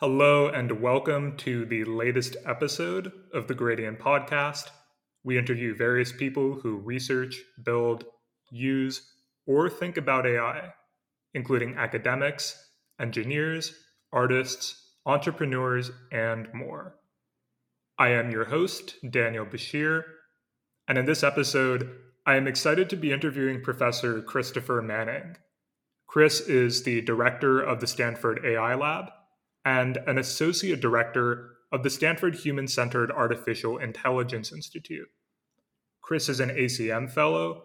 Hello, and welcome to the latest episode of the Gradient Podcast. We interview various people who research, build, use, or think about AI, including academics, engineers, artists, entrepreneurs, and more. I am your host, Daniel Bashir, and in this episode, I am excited to be interviewing Professor Christopher Manning. Chris is the director of the Stanford AI Lab and an associate director of the Stanford Human Centered Artificial Intelligence Institute. Chris is an ACM fellow,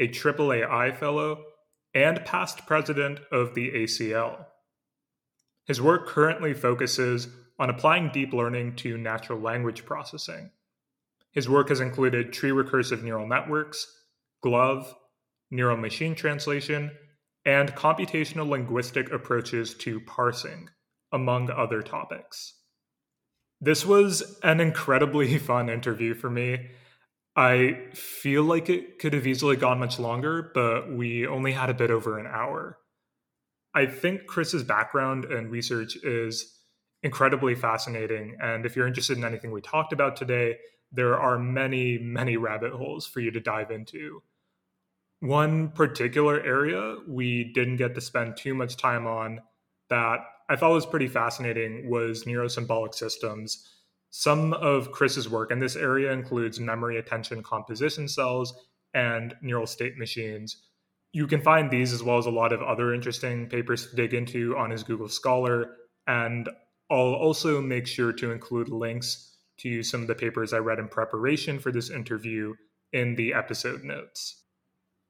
a AAAI fellow, and past president of the ACL. His work currently focuses on applying deep learning to natural language processing. His work has included tree recursive neural networks, GloVe, neural machine translation, and computational linguistic approaches to parsing among other topics. This was an incredibly fun interview for me. I feel like it could have easily gone much longer, but we only had a bit over an hour. I think Chris's background and research is incredibly fascinating. And if you're interested in anything we talked about today, there are many, many rabbit holes for you to dive into. One particular area we didn't get to spend too much time on that I thought was pretty fascinating was neurosymbolic systems. Some of Chris's work in this area includes memory attention composition cells and neural state machines. You can find these as well as a lot of other interesting papers to dig into on his Google Scholar. And I'll also make sure to include links to some of the papers I read in preparation for this interview in the episode notes.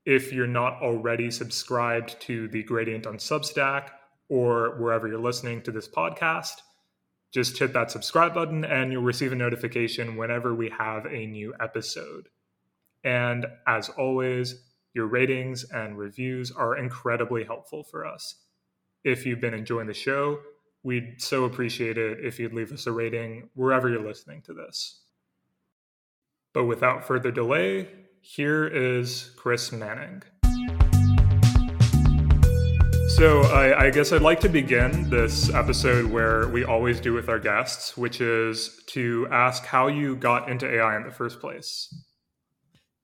If you're not already subscribed to the Gradient on Substack, or wherever you're listening to this podcast, just hit that subscribe button and you'll receive a notification whenever we have a new episode. And as always, your ratings and reviews are incredibly helpful for us. If you've been enjoying the show, we'd so appreciate it if you'd leave us a rating wherever you're listening to this. But without further delay, here is Chris Manning. So, I, I, guess I'd like to begin this episode where we always do with our guests, which is to ask how you got into AI in the first place.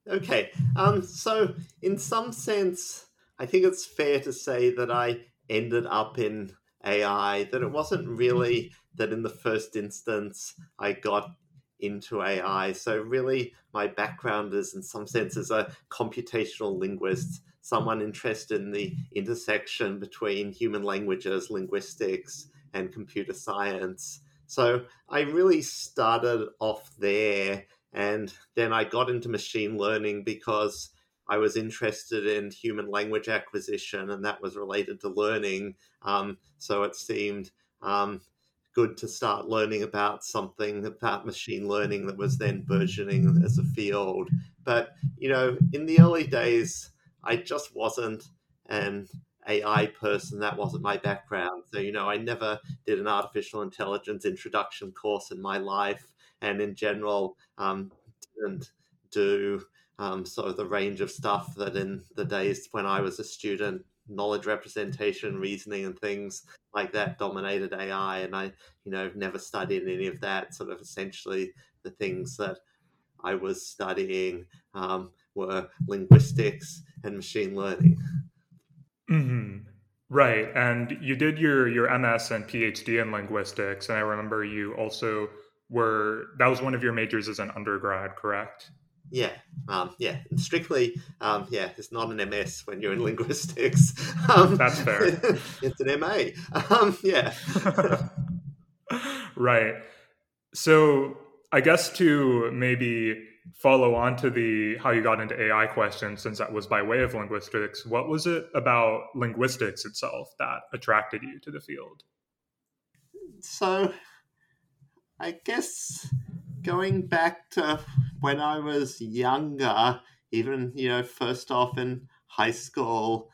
Okay. Um, so, in some sense, I think it's fair to say that I ended up in AI, that it wasn't really that in the first instance I got into AI. So, really, my background is in some sense as a computational linguist someone interested in the intersection between human languages, linguistics, and computer science. So I really started off there. And then I got into machine learning because I was interested in human language acquisition, and that was related to learning. Um, so it seemed um, good to start learning about something about machine learning that was then burgeoning as a field. But, you know, in the early days, I just wasn't an AI person. That wasn't my background. So, you know, I never did an artificial intelligence introduction course in my life. And in general, um, didn't do um, sort of the range of stuff that in the days when I was a student, knowledge representation, reasoning, and things like that dominated AI. And I, you know, never studied any of that. Sort of essentially the things that I was studying um, were linguistics and machine learning. Mm-hmm. Right, and you did your your MS and PhD in linguistics, and I remember you also were that was one of your majors as an undergrad, correct? Yeah, um, yeah, strictly, um, yeah. It's not an MS when you're in linguistics. Um, That's fair. it's an MA. Um, yeah. right. So I guess to maybe follow on to the how you got into AI question, since that was by way of linguistics, what was it about linguistics itself that attracted you to the field? So, I guess going back to when I was younger, even, you know, first off in high school,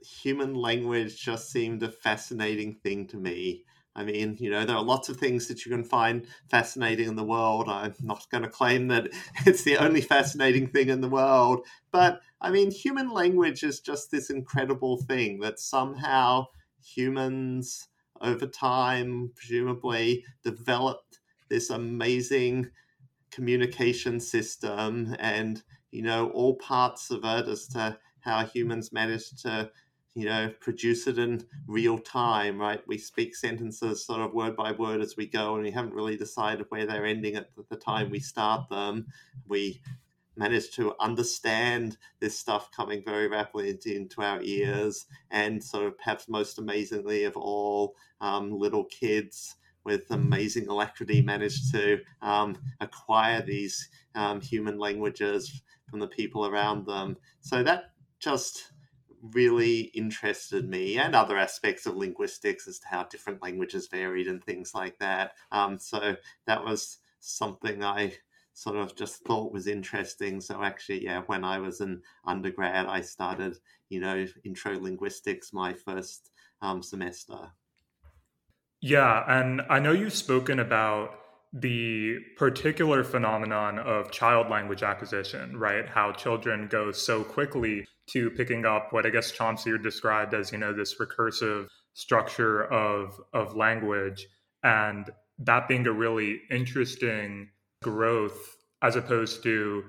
human language just seemed a fascinating thing to me. I mean, you know, there are lots of things that you can find fascinating in the world. I'm not going to claim that it's the only fascinating thing in the world, but I mean, human language is just this incredible thing that somehow humans over time, presumably developed this amazing communication system and, you know, all parts of it as to how humans managed to you know, produce it in real time, right? We speak sentences sort of word by word as we go, and we haven't really decided where they're ending at the time we start them. We manage to understand this stuff coming very rapidly into our ears, and sort of perhaps most amazingly of all, um, little kids with amazing alacrity manage to um, acquire these um, human languages from the people around them. So that just really interested me and other aspects of linguistics as to how different languages varied and things like that. Um, so that was something I sort of just thought was interesting. So actually, yeah, when I was an undergrad, I started, you know, intro linguistics my first um, semester. Yeah, and I know you've spoken about the particular phenomenon of child language acquisition, right? How children go so quickly to picking up what I guess Chomsky described as, you know, this recursive structure of of language and that being a really interesting growth as opposed to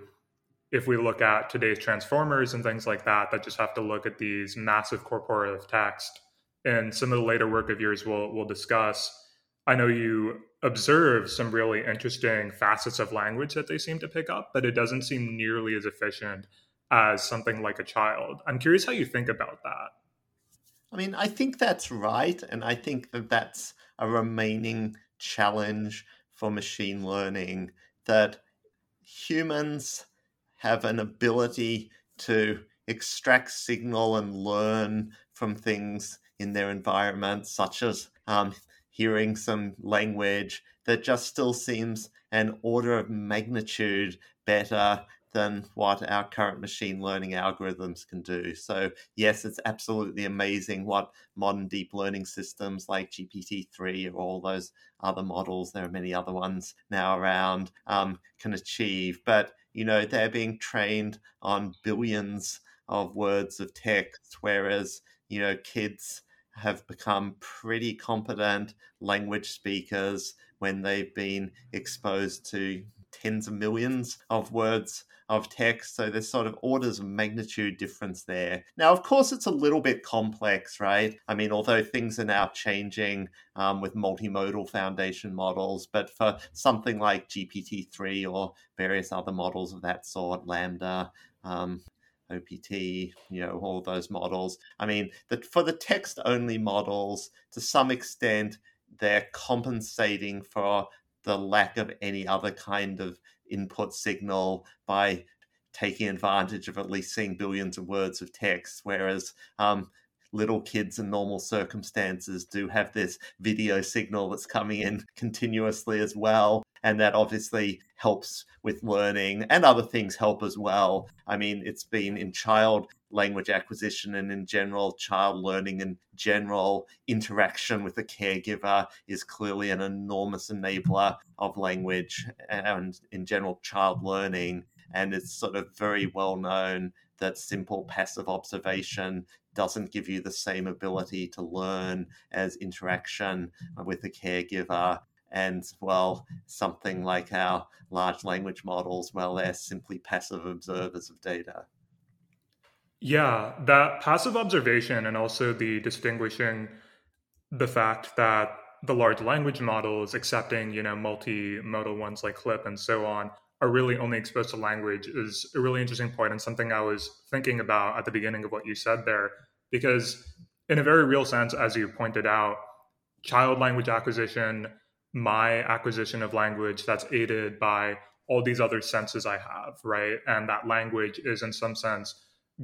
if we look at today's transformers and things like that that just have to look at these massive corpora of text and some of the later work of yours we'll, we'll discuss i know you observe some really interesting facets of language that they seem to pick up, but it doesn't seem nearly as efficient as something like a child. I'm curious how you think about that. I mean, I think that's right. And I think that that's a remaining challenge for machine learning that humans have an ability to extract signal and learn from things in their environment, such as um, hearing some language that just still seems an order of magnitude better than what our current machine learning algorithms can do. So, yes, it's absolutely amazing what modern deep learning systems like GPT-3 or all those other models, there are many other ones now around, um, can achieve. But, you know, they're being trained on billions of words of text, whereas, you know, kids have become pretty competent language speakers when they've been exposed to tens of millions of words of text. So there's sort of orders of magnitude difference there. Now, of course, it's a little bit complex, right? I mean, although things are now changing um, with multimodal foundation models, but for something like GPT-3 or various other models of that sort, LaMDA, um, OPT, you know, all those models. I mean, that for the text only models, to some extent, they're compensating for the lack of any other kind of input signal by taking advantage of at least seeing billions of words of text, whereas um, little kids in normal circumstances do have this video signal that's coming in continuously as well. And that obviously helps with learning and other things help as well. I mean, it's been in child language acquisition and in general child learning and general interaction with a caregiver is clearly an enormous enabler of language and in general child learning and it's sort of very well known that simple passive observation doesn't give you the same ability to learn as interaction with a caregiver. And well, something like our large language models, well, they're simply passive observers of data. Yeah, that passive observation and also the distinguishing the fact that the large language models accepting, you know, multimodal ones like CLIP and so on are really only exposed to language is a really interesting point and something I was thinking about at the beginning of what you said there. Because, in a very real sense, as you pointed out, child language acquisition, my acquisition of language that's aided by all these other senses I have, right? And that language is, in some sense,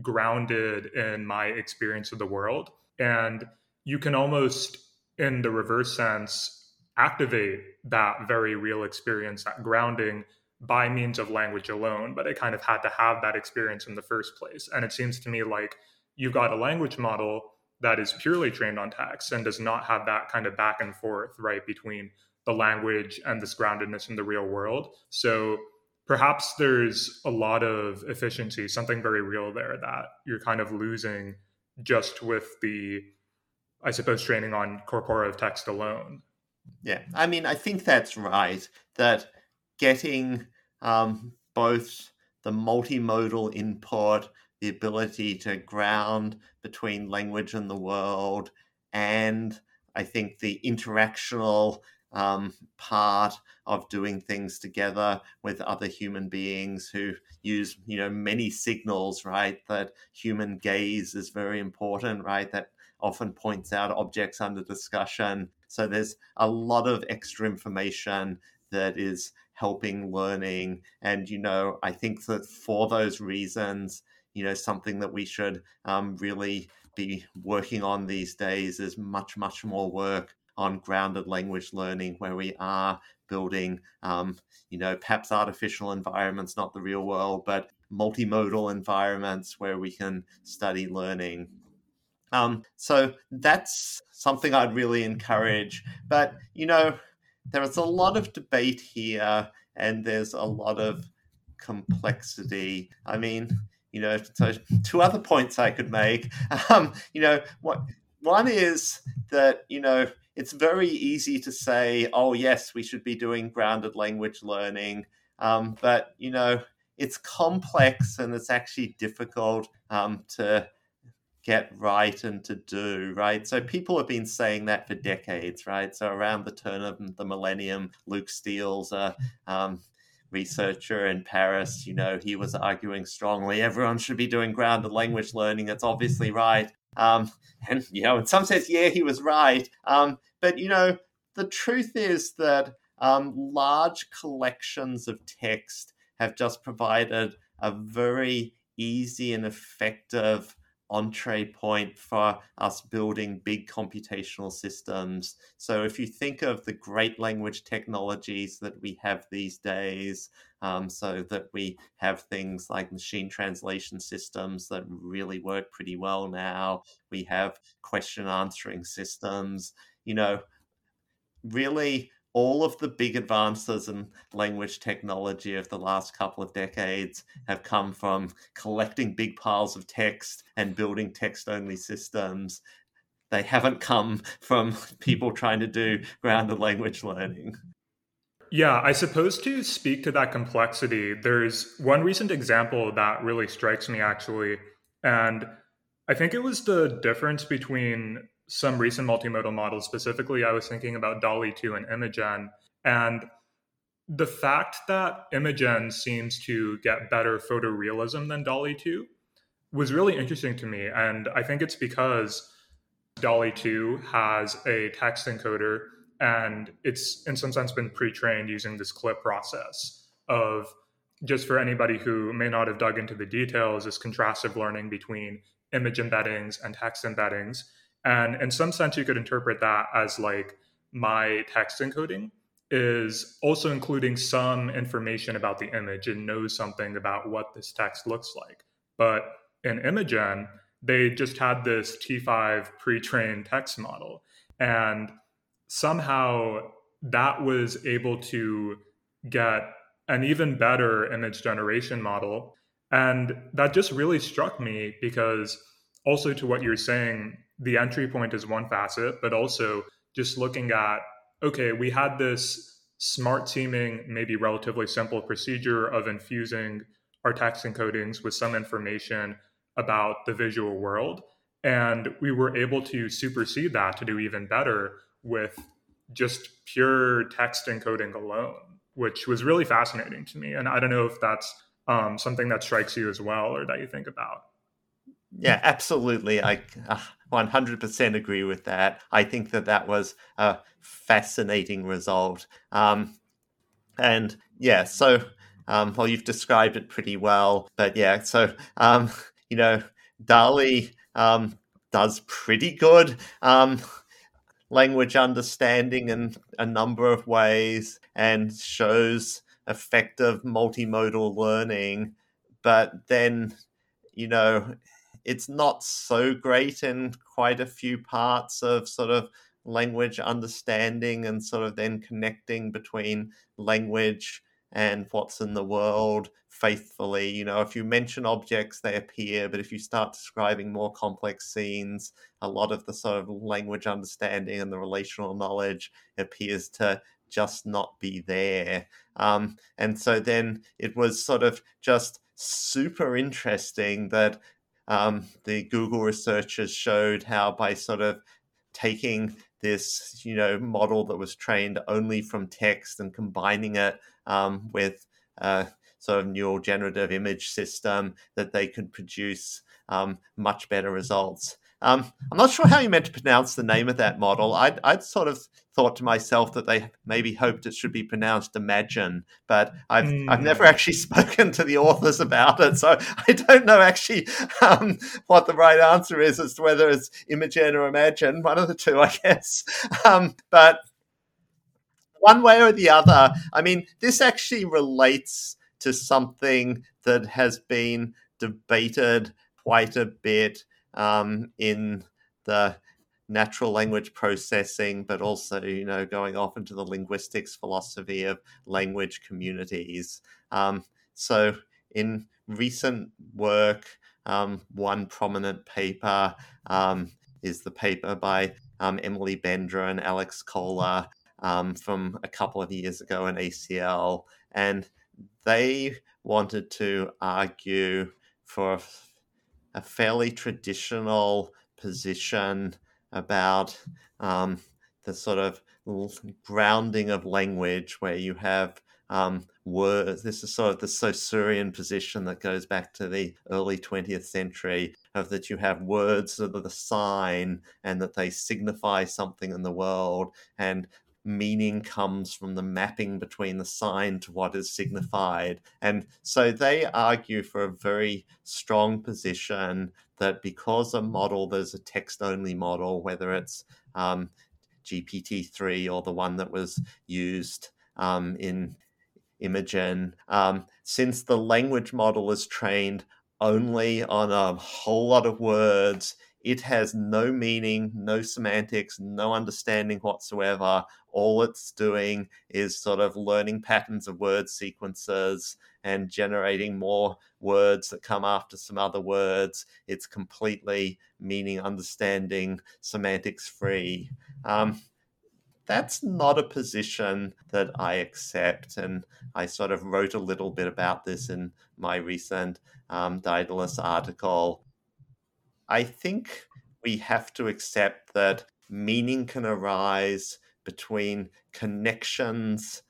grounded in my experience of the world. And you can almost, in the reverse sense, activate that very real experience, that grounding by means of language alone, but it kind of had to have that experience in the first place. And it seems to me like you've got a language model that is purely trained on text and does not have that kind of back and forth, right, between the language and this groundedness in the real world. So perhaps there's a lot of efficiency, something very real there that you're kind of losing just with the I suppose, training on corpora of text alone. Yeah, I mean, I think that's right. That getting um, both the multimodal input, the ability to ground between language and the world, and I think the interactional um, part of doing things together with other human beings who use, you know, many signals, right? That human gaze is very important, right? That often points out objects under discussion. So there's a lot of extra information that is helping learning. And, you know, I think that for those reasons, you know, something that we should um, really be working on these days is much, much more work on grounded language learning where we are building, um, you know, perhaps artificial environments, not the real world, but multimodal environments where we can study learning. Um, so that's something I'd really encourage. But, you know, there is a lot of debate here and there's a lot of complexity. I mean, you know, so two other points I could make. Um, you know, what one is that, you know, it's very easy to say, oh, yes, we should be doing grounded language learning. Um, but, you know, it's complex and it's actually difficult um, to get right and to do, right? So people have been saying that for decades, right? So around the turn of the millennium, Luc Steels a um, researcher in Paris, you know, he was arguing strongly everyone should be doing grounded language learning. That's obviously right. Um, and, you know, in some sense, yeah, he was right. Um, but, you know, the truth is that um, large collections of text have just provided a very easy and effective entree point for us building big computational systems. So, if you think of the great language technologies that we have these days, um, so that we have things like machine translation systems that really work pretty well now, we have question answering systems, you know, really all of the big advances in language technology of the last couple of decades have come from collecting big piles of text and building text only systems. They haven't come from people trying to do grounded language learning. Yeah, I suppose to speak to that complexity, there's one recent example that really strikes me actually. And I think it was the difference between some recent multimodal models. Specifically, I was thinking about DALL-E 2 and Imagen. And the fact that Imagen seems to get better photorealism than DALL-E 2 was really interesting to me. And I think it's because DALL-E 2 has a text encoder and it's in some sense been pre-trained using this CLIP process of just for anybody who may not have dug into the details, this contrastive learning between image embeddings and text embeddings and in some sense, you could interpret that as like my text encoding is also including some information about the image and knows something about what this text looks like. But in Imagen, they just had this T5 pre trained text model. And somehow that was able to get an even better image generation model. And that just really struck me because, also to what you're saying, the entry point is one facet, but also just looking at okay, we had this smart seeming, maybe relatively simple procedure of infusing our text encodings with some information about the visual world. And we were able to supersede that to do even better with just pure text encoding alone, which was really fascinating to me. And I don't know if that's um, something that strikes you as well or that you think about. Yeah, absolutely. I uh, 100% agree with that. I think that that was a fascinating result. Um, and yeah, so, um, well, you've described it pretty well. But yeah, so, um, you know, DALL-E um, does pretty good um, language understanding in a number of ways and shows effective multimodal learning. But then, you know, it's not so great in quite a few parts of sort of language understanding and sort of then connecting between language and what's in the world faithfully. You know, if you mention objects, they appear, but if you start describing more complex scenes, a lot of the sort of language understanding and the relational knowledge appears to just not be there. Um, and so then it was sort of just super interesting that um, the Google researchers showed how by sort of taking this, you know, model that was trained only from text and combining it um, with a sort of neural generative image system, that they could produce um, much better results. Um, I'm not sure how you meant to pronounce the name of that model. I'd, I'd, sort of thought to myself that they maybe hoped it should be pronounced Imagine, but I've mm. I've never hmm. actually spoken to the authors about it, so I don't know actually um, what the right answer is as to whether it's Imogen or Imagine, one of the two, I guess. Um, but one way or the other, I mean, this actually relates to something that has been debated quite a bit um, in the natural language processing, but also, you know, going off into the linguistics philosophy of language communities. Um, so, in recent work, um, one prominent paper um, is the paper by um, Emily Bender and Alex Koller um, from a couple of years ago in ACL. And they wanted to argue for a fairly traditional position about um, the sort of grounding of language where you have um, words. This is sort of the Saussurean position that goes back to the early 20th century of that you have words that are the sign and that they signify something in the world. And meaning comes from the mapping between the sign to what is signified. And so they argue for a very strong position that because a model, there's a text only model, whether it's um, GPT-3 or the one that was used um, in Imagen, um, since the language model is trained only on a whole lot of words, it has no meaning, no semantics, no understanding whatsoever. All it's doing is sort of learning patterns of word sequences and generating more words that come after some other words. It's completely meaning, understanding, semantics free. Um, that's not a position that I accept. And I sort of wrote a little bit about this in my recent um, Daedalus article. I think we have to accept that meaning can arise between connections,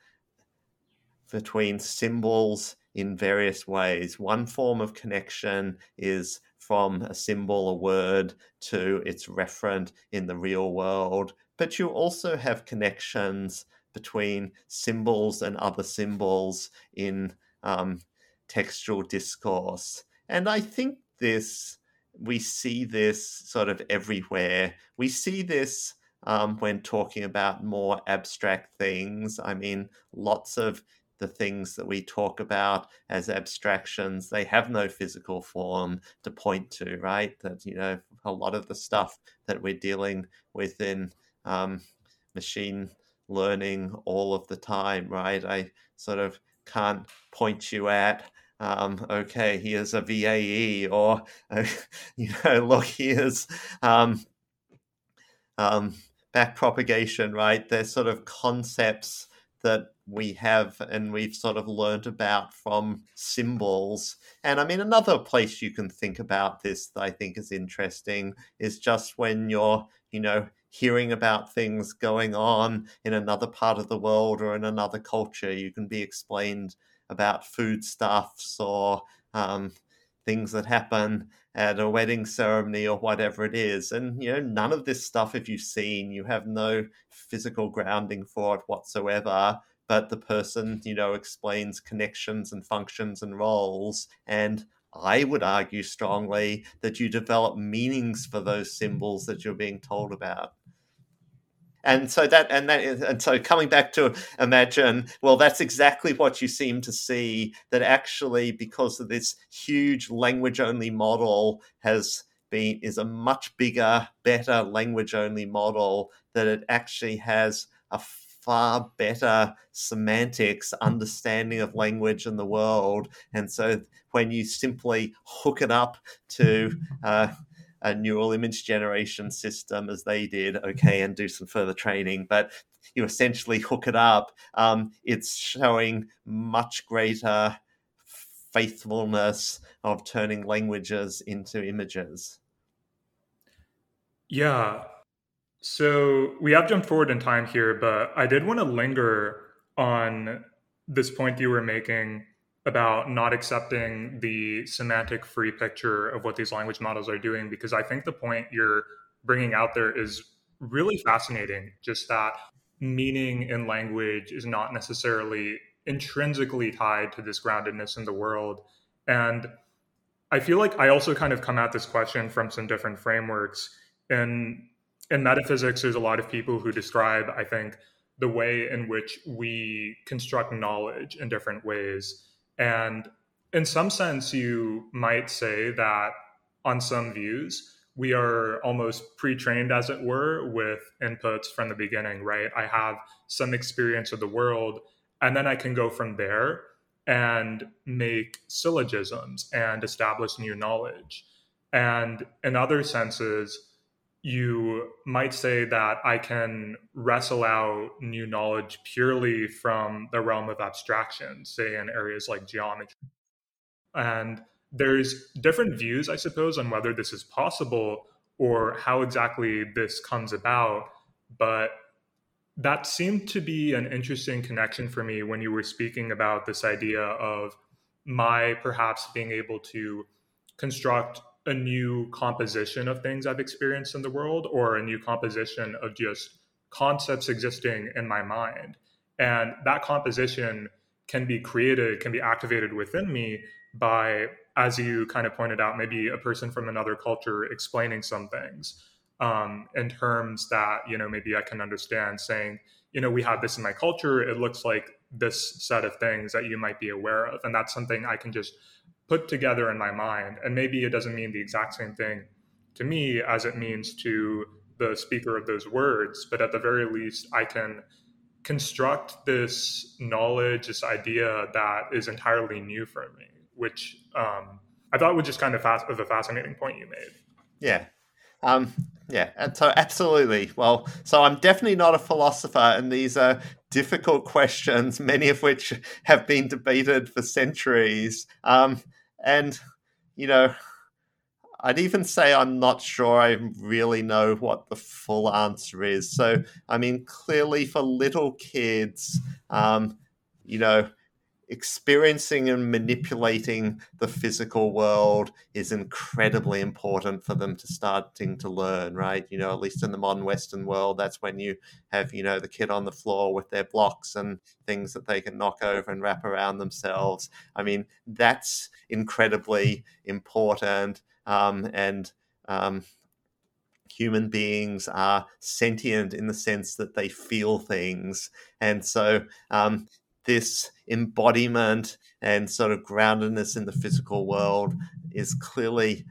between symbols in various ways. One form of connection is from a symbol, a word, to its referent in the real world. But you also have connections between symbols and other symbols in um, textual discourse. And I think this we see this sort of everywhere. We see this um, when talking about more abstract things. I mean, lots of the things that we talk about as abstractions, they have no physical form to point to, right? That, you know, a lot of the stuff that we're dealing with in um, machine learning all of the time, right? I sort of can't point you at um, okay, here's a VAE, or uh, you know, look, here's um, um, back propagation, right? They're sort of concepts that we have and we've sort of learned about from symbols. And I mean, another place you can think about this that I think is interesting is just when you're, you know, hearing about things going on in another part of the world or in another culture, you can be explained about foodstuffs or um, things that happen at a wedding ceremony or whatever it is. And, you know, none of this stuff, if you've seen, you have no physical grounding for it whatsoever. But the person, you know, explains connections and functions and roles. And I would argue strongly that you develop meanings for those symbols that you're being told about and so that and that and so coming back to Imagen well that's exactly what you seem to see that actually because of this huge language only model has been is a much bigger better language only model that it actually has a far better semantics, understanding of language in the world. And so when you simply hook it up to uh, a neural image generation system as they did, okay, and do some further training, but you essentially hook it up, um, it's showing much greater faithfulness of turning languages into images. Yeah. So we have jumped forward in time here, but I did want to linger on this point you were making about not accepting the semantic free picture of what these language models are doing, because I think the point you're bringing out there is really fascinating. Just that meaning in language is not necessarily intrinsically tied to this groundedness in the world. And I feel like I also kind of come at this question from some different frameworks. In in metaphysics, there's a lot of people who describe, I think, the way in which we construct knowledge in different ways. And in some sense, you might say that on some views, we are almost pre-trained as it were with inputs from the beginning right? I have some experience of the world and then i can go from there and make syllogisms and establish new knowledge. And in other senses you might say that i can wrestle out new knowledge purely from the realm of abstraction say in areas like geometry and there's different views, I suppose, on whether this is possible or how exactly this comes about. But that seemed to be an interesting connection for me when you were speaking about this idea of my perhaps being able to construct a new composition of things I've experienced in the world or a new composition of just concepts existing in my mind. And that composition can be created, can be activated within me by as you kind of pointed out, maybe a person from another culture explaining some things um, in terms that, you know, maybe I can understand saying, you know, we have this in my culture. It looks like this set of things that you might be aware of. And that's something I can just put together in my mind. And maybe it doesn't mean the exact same thing to me as it means to the speaker of those words, but at the very least, I can construct this knowledge, this idea that is entirely new for me which um, I thought was just kind of fast of a fascinating point you made. Yeah. Um, yeah, and so absolutely. Well, so I'm definitely not a philosopher, and these are difficult questions, many of which have been debated for centuries. Um, and, you know, I'd even say I'm not sure I really know what the full answer is. So, I mean, clearly for little kids, um, you know, experiencing and manipulating the physical world is incredibly important for them to starting to learn right you know at least in the modern western world that's when you have you know the kid on the floor with their blocks and things that they can knock over and wrap around themselves i mean that's incredibly important um, and um, human beings are sentient in the sense that they feel things. And so um, this embodiment and sort of groundedness in the physical world is clearly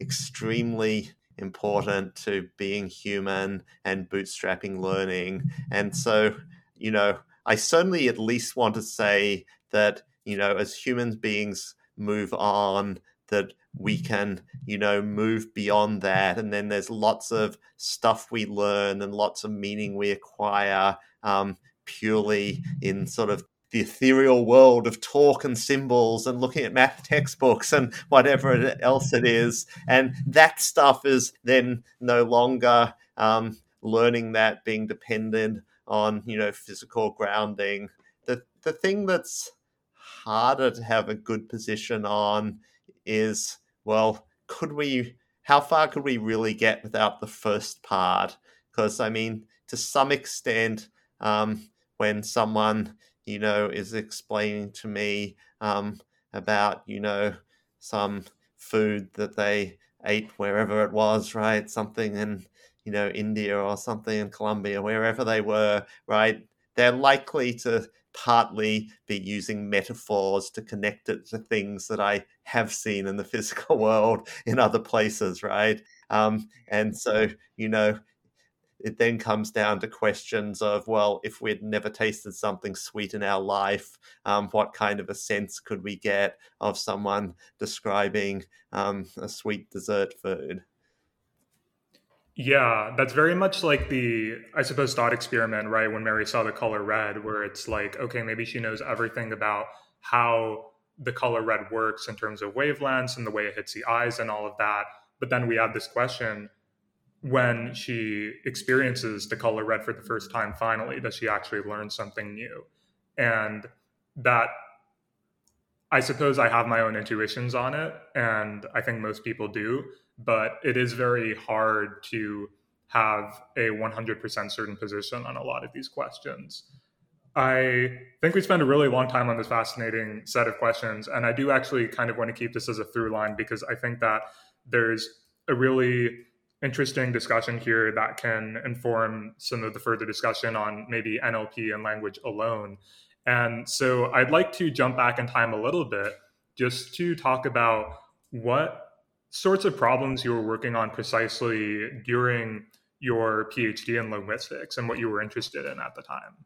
extremely important to being human and bootstrapping learning. And so, you know, I certainly at least want to say that, you know, as human beings move on, that we can, you know, move beyond that. And then there's lots of stuff we learn and lots of meaning we acquire um, purely in sort of the ethereal world of talk and symbols and looking at math textbooks and whatever else it is. And that stuff is then no longer um, learning that, being dependent on, you know, physical grounding. The, the thing that's harder to have a good position on is, well, could we, how far could we really get without the first part? Because, I mean, to some extent, um, when someone you know is explaining to me um, about you know some food that they ate wherever it was right? Something in you know india or something in colombia wherever they were right? They're likely to partly be using metaphors to connect it to things that i have seen in the physical world in other places right? Um, and so you know it then comes down to questions of, well, if we'd never tasted something sweet in our life, um, what kind of a sense could we get of someone describing um, a sweet dessert food? Yeah, that's very much like the, I suppose, thought experiment, right? When Mary saw the color red, where it's like, okay, maybe she knows everything about how the color red works in terms of wavelengths and the way it hits the eyes and all of that. But then we have this question when she experiences the color red for the first time, finally, does she actually learn something new? And that, I suppose I have my own intuitions on it, and I think most people do but it is very hard to have a 100% certain position on a lot of these questions. I think we spent a really long time on this fascinating set of questions, and I do actually kind of want to keep this as a through line because I think that there's a really interesting discussion here that can inform some of the further discussion on maybe NLP and language alone. And so I'd like to jump back in time a little bit just to talk about what sorts of problems you were working on precisely during your PhD in linguistics and what you were interested in at the time?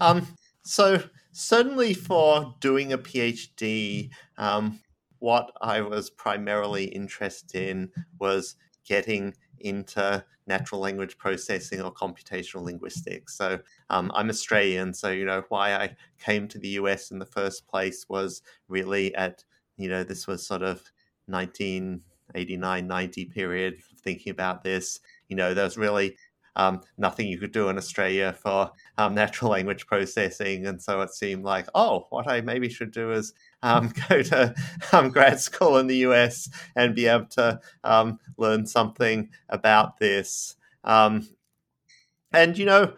Um, so certainly for doing a PhD, um, what I was primarily interested in was getting into natural language processing or computational linguistics. So um, I'm Australian, so you know why I came to the US in the first place was really at you know this was sort of 1989 90 period thinking about this you know there was really um, nothing you could do in Australia for um, natural language processing. And so it seemed like, oh, what I maybe should do is um, go to um, grad school in the US and be able to um, learn something about this. Um, and, you know,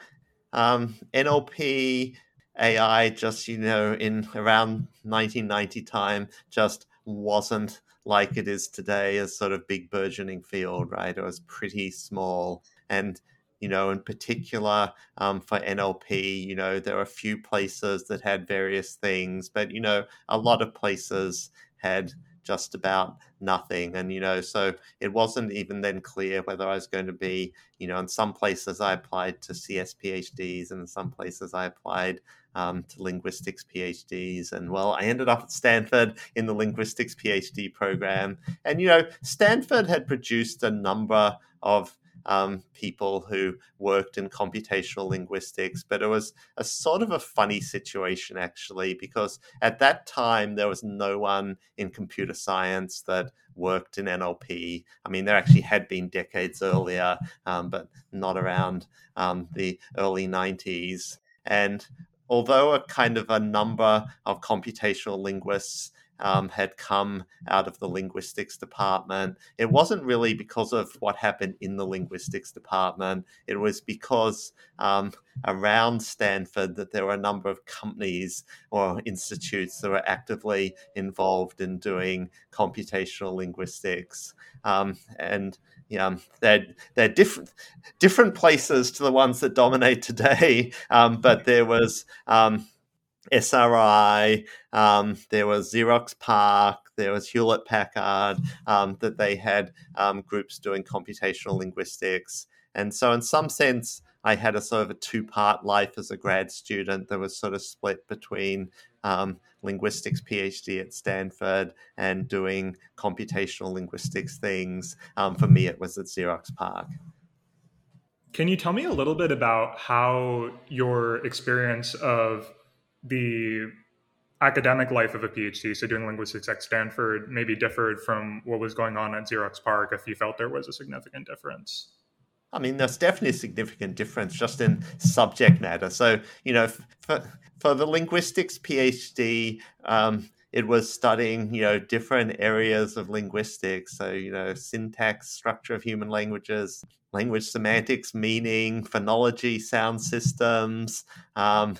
NLP, AI, just, you know, in around 1990 time, just wasn't like it is today, a sort of big burgeoning field, right? It was pretty small. And, you know, in particular um, for NLP, you know, there are a few places that had various things, but, you know, a lot of places had just about nothing. And, you know, so it wasn't even then clear whether I was going to be, you know, in some places I applied to CS PhDs and in some places I applied um, to linguistics PhDs. And well, I ended up at Stanford in the linguistics PhD program. And, you know, Stanford had produced a number of um, people who worked in computational linguistics, but it was a sort of a funny situation actually, because at that time there was no one in computer science that worked in NLP. I mean, there actually had been decades earlier, um, but not around um, the early 90s. And although a kind of a number of computational linguists um, had come out of the linguistics department. It wasn't really because of what happened in the linguistics department. It was because um, around Stanford that there were a number of companies or institutes that were actively involved in doing computational linguistics. Um, and yeah, they're they're different different places to the ones that dominate today. Um, but there was um, SRI, um, there was Xerox PARC, there was Hewlett Packard. Um, that they had um, groups doing computational linguistics, and so in some sense, I had a sort of a two part life as a grad student that was sort of split between um, linguistics PhD at Stanford and doing computational linguistics things. Um, for me, it was at Xerox PARC. Can you tell me a little bit about how your experience of the academic life of a PhD, so doing linguistics at Stanford, maybe differed from what was going on at Xerox PARC if you felt there was a significant difference? I mean, there's definitely a significant difference just in subject matter. So, you know, for, for the linguistics PhD, um, it was studying, you know, different areas of linguistics. So, you know, syntax, structure of human languages, language semantics, meaning, phonology, sound systems, um,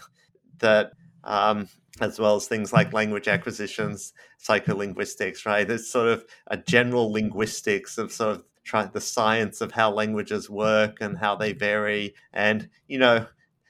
that, um, as well as things like language acquisitions, psycholinguistics, right? It's sort of a general linguistics of sort of try the science of how languages work and how they vary and you know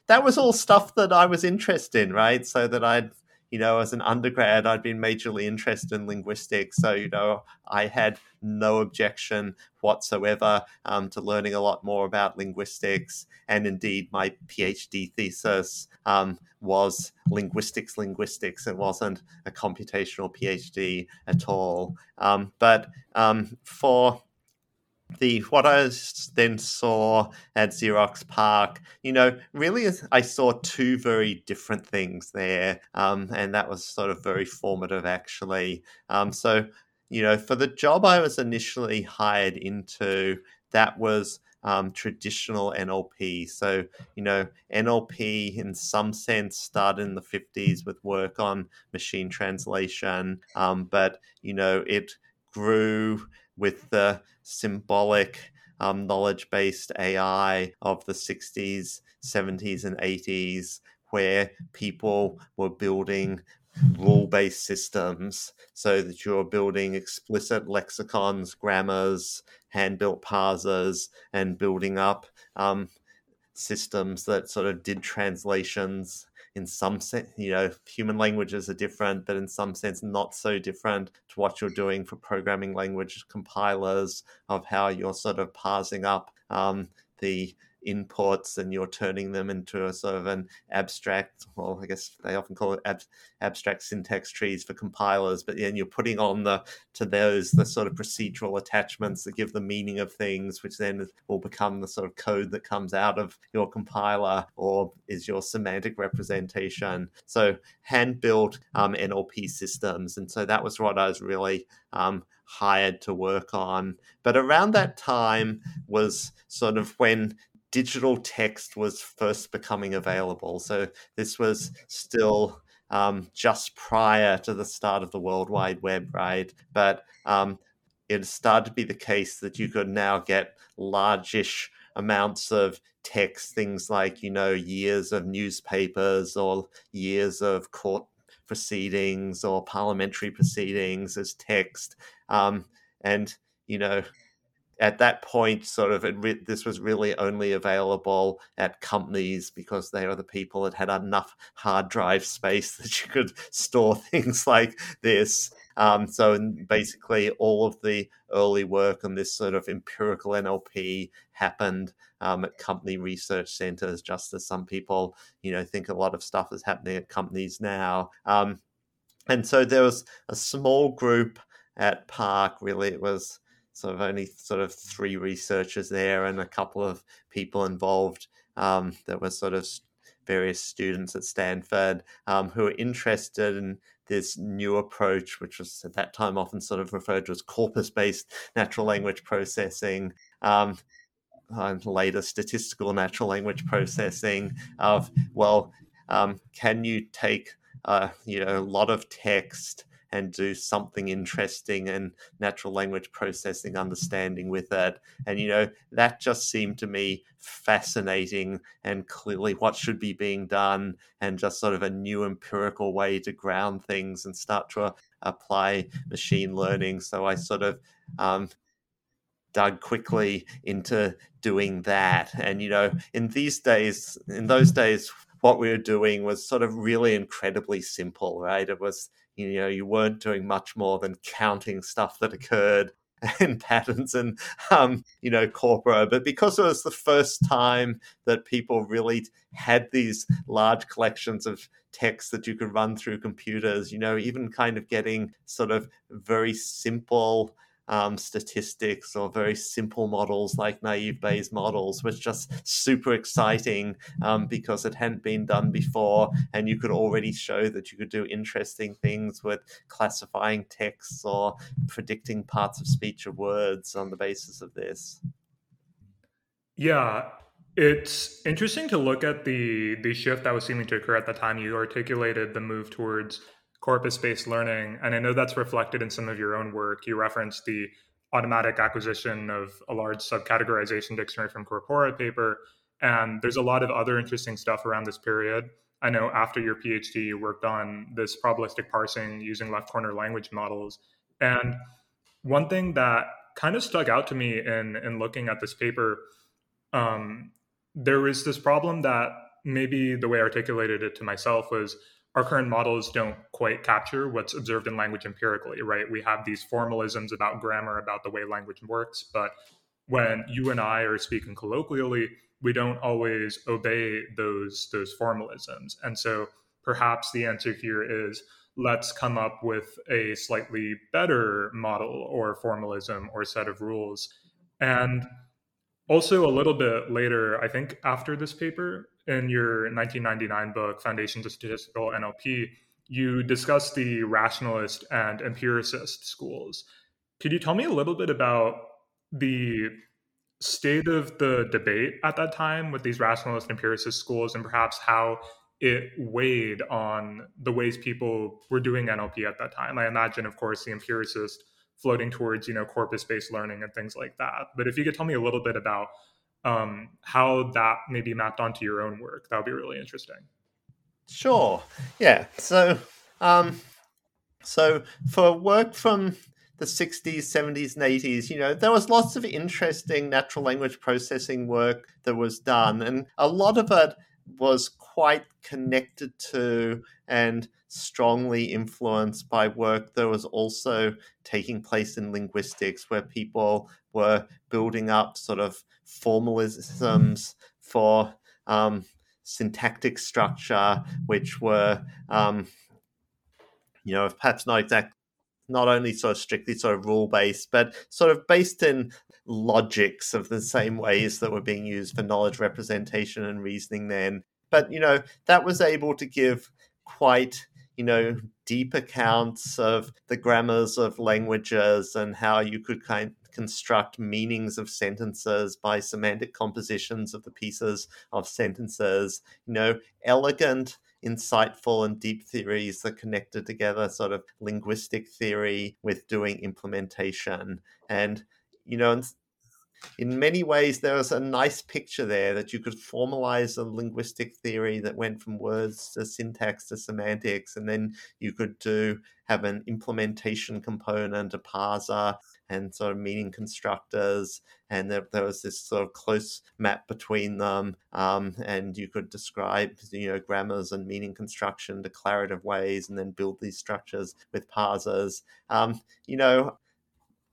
that was all stuff that i was interested in right so that i'd you know, as an undergrad, I'd been majorly interested in linguistics. So, you know, I had no objection whatsoever um, to learning a lot more about linguistics. And indeed, my PhD thesis um, was linguistics, linguistics. It wasn't a computational PhD at all. Um, but um, for the what I then saw at Xerox PARC, you know, really I saw two very different things there, um, and that was sort of very formative actually. Um, so, you know, for the job I was initially hired into, that was um, traditional NLP. So, you know, NLP in some sense started in the 50s with work on machine translation, um, but, you know, it grew with the symbolic um, knowledge based AI of the 60s, 70s, and 80s, where people were building rule based systems so that you're building explicit lexicons, grammars, hand built parsers, and building up um, systems that sort of did translations in some sense, you know, human languages are different, but in some sense, not so different to what you're doing for programming language compilers of how you're sort of parsing up um, the inputs and you're turning them into a sort of an abstract, well, I guess they often call it ab- abstract syntax trees for compilers, but then you're putting on the to those the sort of procedural attachments that give the meaning of things, which then will become the sort of code that comes out of your compiler or is your semantic representation. So hand built um, NLP systems, and so that was what I was really um, hired to work on. But around that time was sort of when digital text was first becoming available. So this was still um, just prior to the start of the World Wide Web, right? But um, it started to be the case that you could now get largish amounts of text, things like, you know, years of newspapers or years of court proceedings or parliamentary proceedings as text. Um, and, you know, at that point, sort of, re- this was really only available at companies because they are the people that had enough hard drive space that you could store things like this. Um, so basically, all of the early work on this sort of empirical NLP happened um, at company research centers, just as some people, you know, think a lot of stuff is happening at companies now. Um, and so there was a small group at PARC. Really, it was sort of only sort of three researchers there and a couple of people involved um, that were sort of various students at Stanford um, who were interested in this new approach, which was at that time often sort of referred to as corpus based natural language processing. Um, and later statistical natural language processing of well um, can you take uh, you know a lot of text and do something interesting and natural language processing understanding with it. And, you know, that just seemed to me fascinating and clearly what should be being done and just sort of a new empirical way to ground things and start to apply machine learning. So I sort of, um, dug quickly into doing that. And, you know, in these days, in those days, what we were doing was sort of really incredibly simple, right? It was you know you weren't doing much more than counting stuff that occurred in patterns and um, you know corpora. But because it was the first time that people really had these large collections of text that you could run through computers you know even kind of getting sort of very simple um, statistics or very simple models like naive Bayes models was just super exciting um, because it hadn't been done before, and you could already show that you could do interesting things with classifying texts or predicting parts of speech or words on the basis of this. Yeah, it's interesting to look at the the shift that was seeming to occur at the time you articulated the move towards corpus based learning. And I know that's reflected in some of your own work. You referenced the automatic acquisition of a large subcategorization dictionary from Corpora paper. And there's a lot of other interesting stuff around this period. I know after your PhD, you worked on this probabilistic parsing using left corner language models. And one thing that kind of stuck out to me in, in looking at this paper, um, there was this problem that maybe the way I articulated it to myself was our current models don't quite capture what's observed in language empirically, right? We have these formalisms about grammar, about the way language works, but when you and I are speaking colloquially, we don't always obey those those formalisms. And so perhaps the answer here is let's come up with a slightly better model or formalism or set of rules. And also a little bit later, I think after this paper, in your 1999 book, Foundations of Statistical NLP, you discuss the rationalist and empiricist schools. Could you tell me a little bit about the state of the debate at that time with these rationalist and empiricist schools and perhaps how it weighed on the ways people were doing NLP at that time? I imagine, of course, the empiricist floating towards, you know, corpus-based learning and things like that. But if you could tell me a little bit about um, how that maybe mapped onto your own work. That would be really interesting. Sure. Yeah. So, um, so for work from the 60s, 70s, and 80s, you know, there was lots of interesting natural language processing work that was done, and a lot of it was quite connected to and strongly influenced by work that was also taking place in linguistics, where people were building up sort of formalisms for um, syntactic structure, which were, um, you know, perhaps not exactly not only sort of strictly sort of rule based, but sort of based in logics of the same ways that were being used for knowledge representation and reasoning then. But, you know, that was able to give quite you know deep accounts of the grammars of languages and how you could kind construct meanings of sentences by semantic compositions of the pieces of sentences, you know, elegant, insightful, and deep theories that connected together sort of linguistic theory with doing implementation. And, you know, in many ways, there was a nice picture there that you could formalize a linguistic theory that went from words to syntax to semantics, and then you could do have an implementation component, a parser, and sort of meaning constructors, and there, there was this sort of close map between them, um, and you could describe you know grammars and meaning construction declarative ways, and then build these structures with parsers. Um, you know,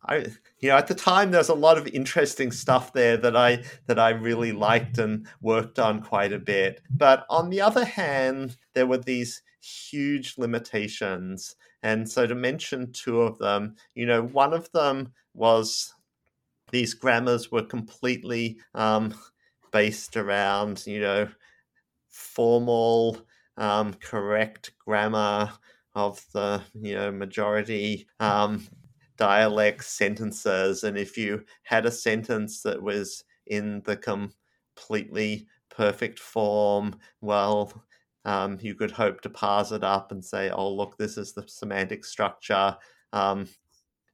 I you know at the time there was a lot of interesting stuff there that I that I really liked and worked on quite a bit. But on the other hand, there were these huge limitations. And so to mention two of them, you know, one of them was these grammars were completely um, based around, you know, formal, um, correct grammar of the you know majority um, dialects, sentences, and if you had a sentence that was in the completely perfect form, well, um, you could hope to parse it up and say, oh, look, this is the semantic structure, um,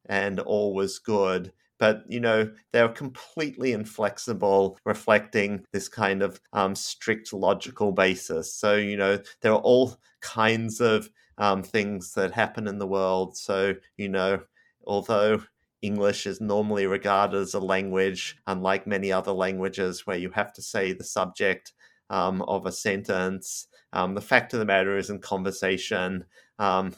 and all was good. But, you know, they're completely inflexible, reflecting this kind of um, strict logical basis. So, you know, there are all kinds of um, things that happen in the world. So, you know, although English is normally regarded as a language, unlike many other languages where you have to say the subject um, of a sentence. Um, the fact of the matter is, in conversation, um,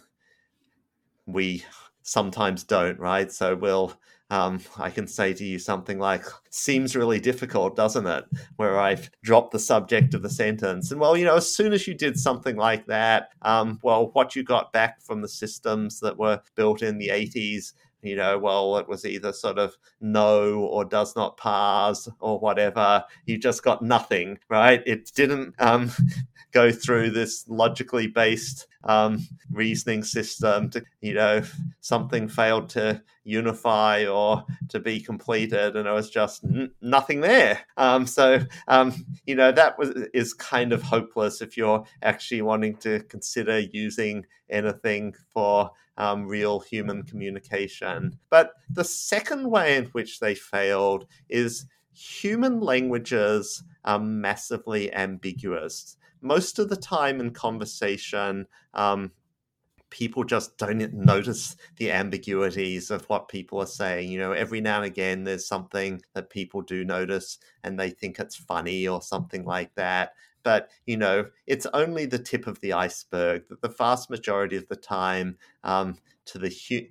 we sometimes don't, right? So we'll, um, I can say to you something like, seems really difficult, doesn't it? Where I've dropped the subject of the sentence. And well, you know, as soon as you did something like that, um, well, what you got back from the systems that were built in the 80s you know, well, it was either sort of no or does not parse or whatever. You just got nothing, right? It didn't um, go through this logically based um, reasoning system to, you know, something failed to unify or to be completed, and it was just n- nothing there. Um, so, um, you know, that was is kind of hopeless if you're actually wanting to consider using anything for um, real human communication. But the second way in which they failed is human languages are massively ambiguous. Most of the time in conversation, um, people just don't notice the ambiguities of what people are saying. You know, every now and again, there's something that people do notice and they think it's funny or something like that. but you know, it's only the tip of the iceberg. That the vast majority of the time, um, to the hu-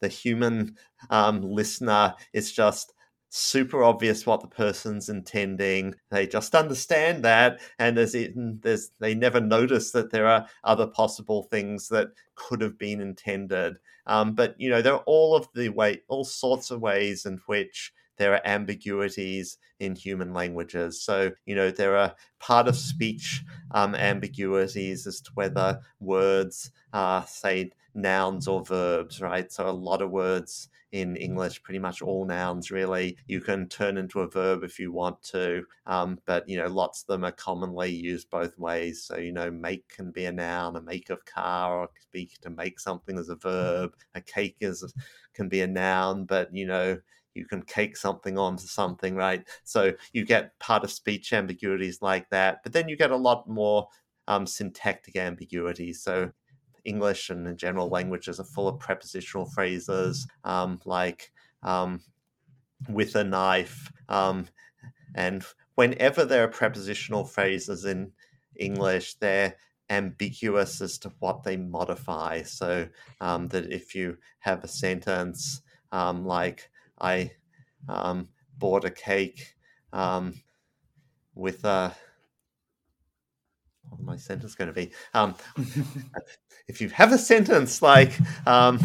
the human um, listener, it's just super obvious what the person's intending. They just understand that, and there's, there's they never notice that there are other possible things that could have been intended. Um, but you know, there are all of the way, all sorts of ways in which there are ambiguities in human languages. So, you know, there are part of speech um, ambiguities as to whether words are, say, nouns or verbs, right? So, a lot of words in English, pretty much all nouns really, you can turn into a verb if you want to. Um, but, you know, lots of them are commonly used both ways. So, you know, make can be a noun, a make of car, or speak to make something as a verb. A cake is can be a noun, but, you know, you can cake something onto something, right? So you get part of speech ambiguities like that, but then you get a lot more um, syntactic ambiguities. So English and in general languages are full of prepositional phrases um, like um, with a knife. Um, and whenever there are prepositional phrases in English, they're ambiguous as to what they modify. So um, that if you have a sentence um, like, I um, bought a cake um, with a. What my sentence going to be? Um, if you have a sentence like, um,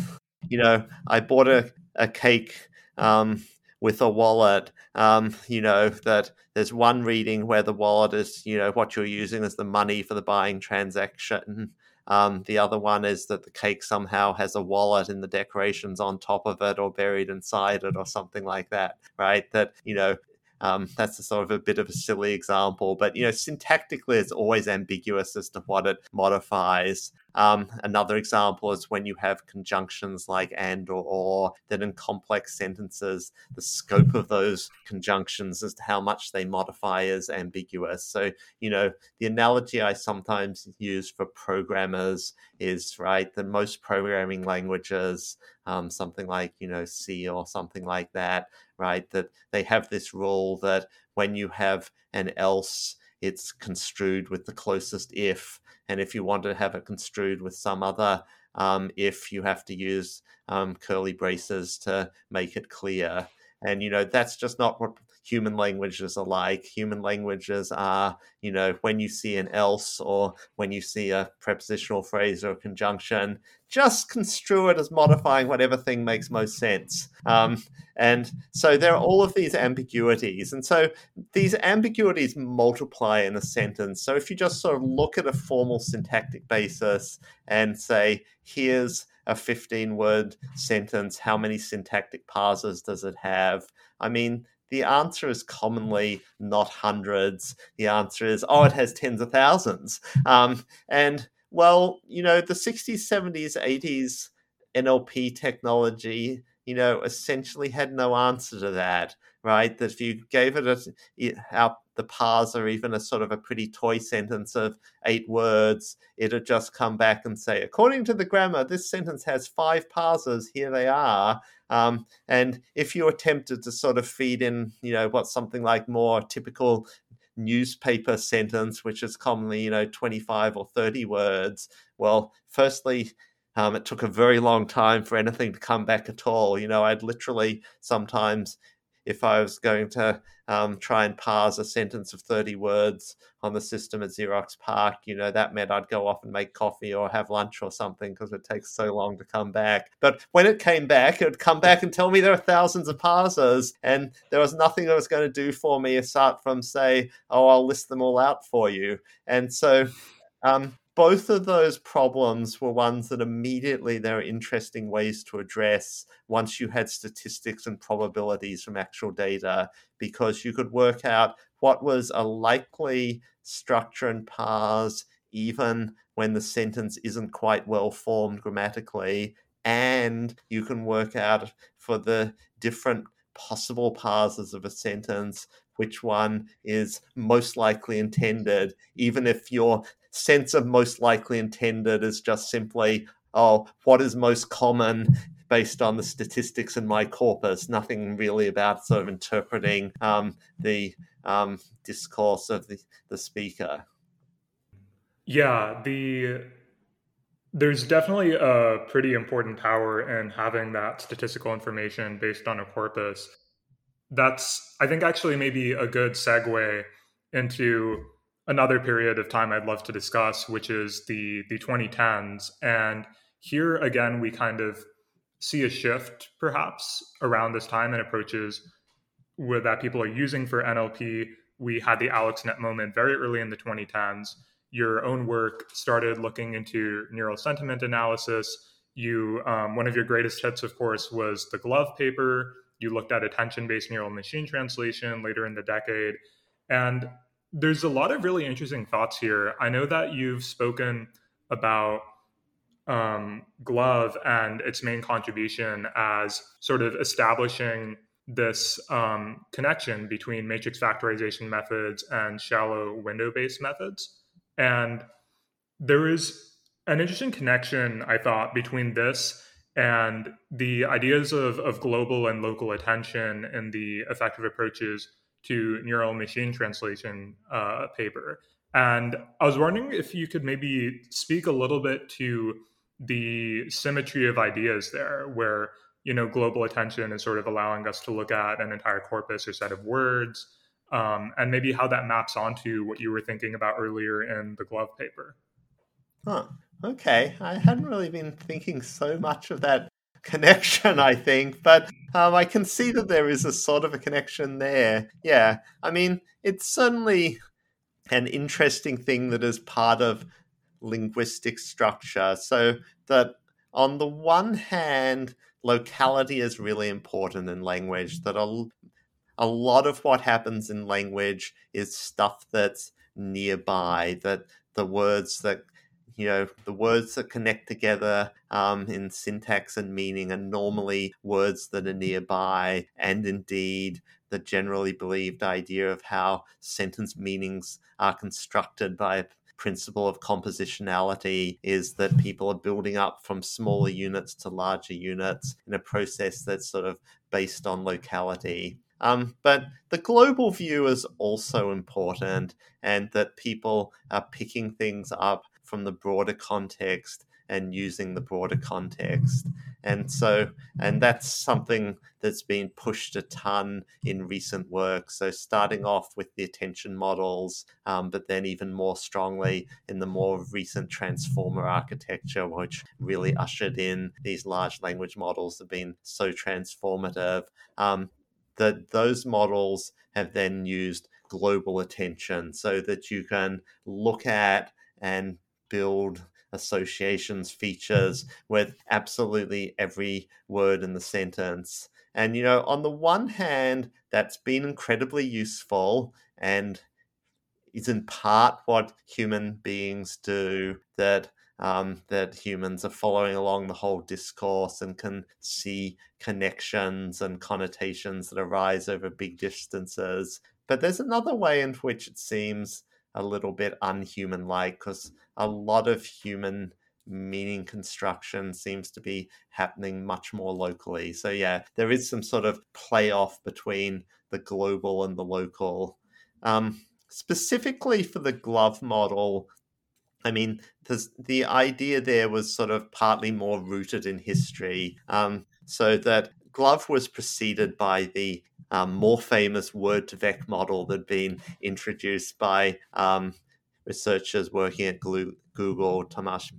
you know, I bought a, a cake um, with a wallet, um, you know, that there's one reading where the wallet is, you know, what you're using as the money for the buying transaction. Um, the other one is that the cake somehow has a wallet and the decorations on top of it or buried inside it or something like that, right? That, you know, um, that's a sort of a bit of a silly example, but you know, syntactically, it's always ambiguous as to what it modifies. Um, another example is when you have conjunctions like and or or, that in complex sentences, the scope of those conjunctions as to how much they modify is ambiguous. So, you know, the analogy I sometimes use for programmers is right that most programming languages, um, something like, you know, C or something like that, right, that they have this rule that when you have an else, it's construed with the closest if and if you want to have it construed with some other um, if, you have to use um, curly braces to make it clear. And, you know, that's just not what human languages are like. Human languages are, you know, when you see an else or when you see a prepositional phrase or a conjunction, just construe it as modifying whatever thing makes most sense. Um, and so there are all of these ambiguities. And so these ambiguities multiply in a sentence. So if you just sort of look at a formal syntactic basis and say, here's a 15 word sentence, how many syntactic parsers does it have? I mean, the answer is commonly not hundreds. The answer is, oh, it has tens of thousands. Um, and well, you know, the 60s, 70s, 80s NLP technology, you know, essentially had no answer to that, right? That if you gave it a, out the parser, even a sort of a pretty toy sentence of eight words, it'd just come back and say, according to the grammar, this sentence has five parsers. Here they are. Um, and if you attempted to sort of feed in, you know, what's something like more typical newspaper sentence, which is commonly, you know, 25 or 30 words, well, firstly, um, it took a very long time for anything to come back at all. You know, I'd literally sometimes if I was going to um, try and parse a sentence of 30 words on the system at Xerox PARC, you know, that meant I'd go off and make coffee or have lunch or something because it takes so long to come back. But when it came back, it would come back and tell me there are thousands of parsers and there was nothing that was going to do for me aside from say, oh, I'll list them all out for you. And so um, both of those problems were ones that immediately there are interesting ways to address once you had statistics and probabilities from actual data because you could work out what was a likely structure and parse even when the sentence isn't quite well formed grammatically and you can work out for the different possible parses of a sentence which one is most likely intended, even if your sense of most likely intended is just simply, oh, what is most common based on the statistics in my corpus, nothing really about sort of interpreting um, the um, discourse of the, the speaker. Yeah, the there's definitely a pretty important power in having that statistical information based on a corpus. That's I think actually maybe a good segue into another period of time I'd love to discuss, which is the the 2010s. And here again, we kind of see a shift perhaps around this time and approaches with, that people are using for NLP. We had the AlexNet moment very early in the 2010s. Your own work started looking into neural sentiment analysis. You, um, one of your greatest hits, of course, was the GloVe paper. You looked at attention-based neural machine translation later in the decade, and there's a lot of really interesting thoughts here. I know that you've spoken about um, GloVe and its main contribution as sort of establishing this um, connection between matrix factorization methods and shallow window based methods. And there is an interesting connection, I thought, between this and the ideas of, of global and local attention and the effective approaches to neural machine translation uh, paper. And I was wondering if you could maybe speak a little bit to the symmetry of ideas there, where you know global attention is sort of allowing us to look at an entire corpus or set of words, um, and maybe how that maps onto what you were thinking about earlier in the GloVe paper. Huh. Okay, I hadn't really been thinking so much of that connection, I think, but um, I can see that there is a sort of a connection there. Yeah, I mean, it's certainly an interesting thing that is part of linguistic structure. So that on the one hand, locality is really important in language, that a, a lot of what happens in language is stuff that's nearby, that the words that you know the words that connect together um, in syntax and meaning are normally words that are nearby and indeed the generally believed idea of how sentence meanings are constructed by principle of compositionality is that people are building up from smaller units to larger units in a process that's sort of based on locality. Um, but the global view is also important, and that people are picking things up from the broader context and using the broader context. And so, and that's something that's been pushed a ton in recent work. So, starting off with the attention models, um, but then even more strongly in the more recent transformer architecture, which really ushered in these large language models have been so transformative. Um, that those models have then used global attention so that you can look at and build associations, features with absolutely every word in the sentence. And, you know, on the one hand, that's been incredibly useful and is in part what human beings do that um, that humans are following along the whole discourse and can see connections and connotations that arise over big distances. But there's another way in which it seems a little bit unhuman like because a lot of human meaning construction seems to be happening much more locally. So, yeah, there is some sort of playoff between the global and the local. Um, specifically for the GloVe model, I mean, the idea there was sort of partly more rooted in history. Um, so that GloVe was preceded by the um, more famous word2vec model that had been introduced by um, researchers working at Google, Tomas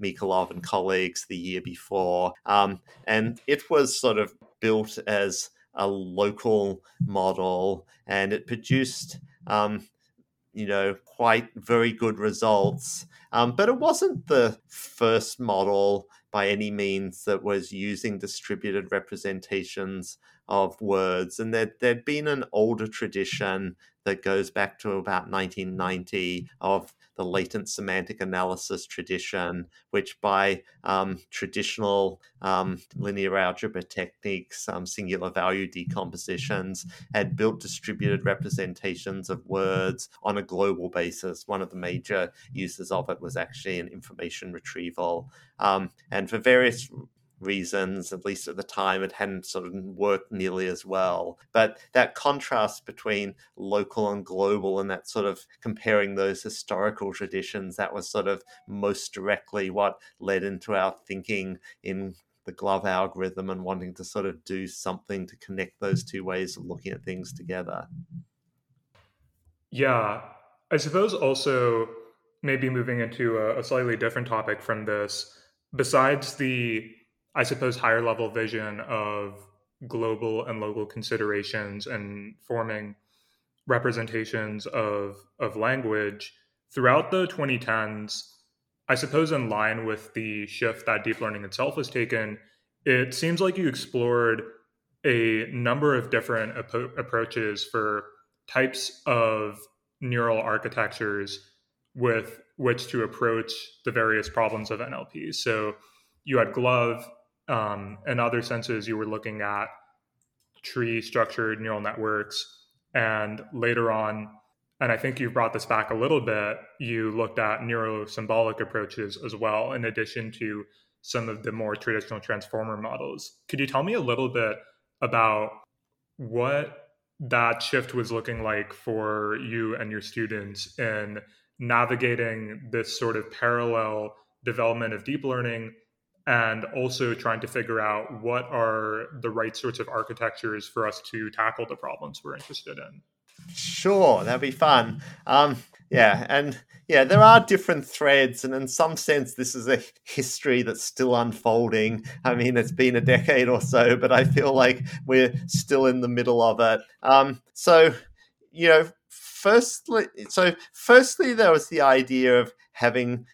Mikolov and colleagues the year before. Um, and it was sort of built as a local model and it produced, um, you know, quite very good results. Um, but it wasn't the first model by any means that was using distributed representations of words. And there, there'd been an older tradition that goes back to about 1990 of the latent semantic analysis tradition, which by um, traditional um, linear algebra techniques, um, singular value decompositions, had built distributed representations of words on a global basis. One of the major uses of it was actually in information retrieval. Um, and for various reasons, at least at the time, it hadn't sort of worked nearly as well. But that contrast between local and global and that sort of comparing those historical traditions, that was sort of most directly what led into our thinking in the GloVe algorithm and wanting to sort of do something to connect those two ways of looking at things together. Yeah. I suppose also maybe moving into a, a slightly different topic from this, besides the I suppose, higher level vision of global and local considerations and forming representations of, of language throughout the 2010s, I suppose, in line with the shift that deep learning itself has taken, it seems like you explored a number of different ap- approaches for types of neural architectures with which to approach the various problems of NLP. So you had GloVe, um, in other senses, you were looking at tree structured neural networks. And later on, and I think you brought this back a little bit, you looked at neurosymbolic approaches as well, in addition to some of the more traditional transformer models. Could you tell me a little bit about what that shift was looking like for you and your students in navigating this sort of parallel development of deep learning and also trying to figure out what are the right sorts of architectures for us to tackle the problems we're interested in. Sure, that'd be fun. Um, yeah, and yeah, there are different threads, and in some sense, this is a history that's still unfolding. I mean, it's been a decade or so, but I feel like we're still in the middle of it. Um, so, you know, firstly, so firstly, there was the idea of having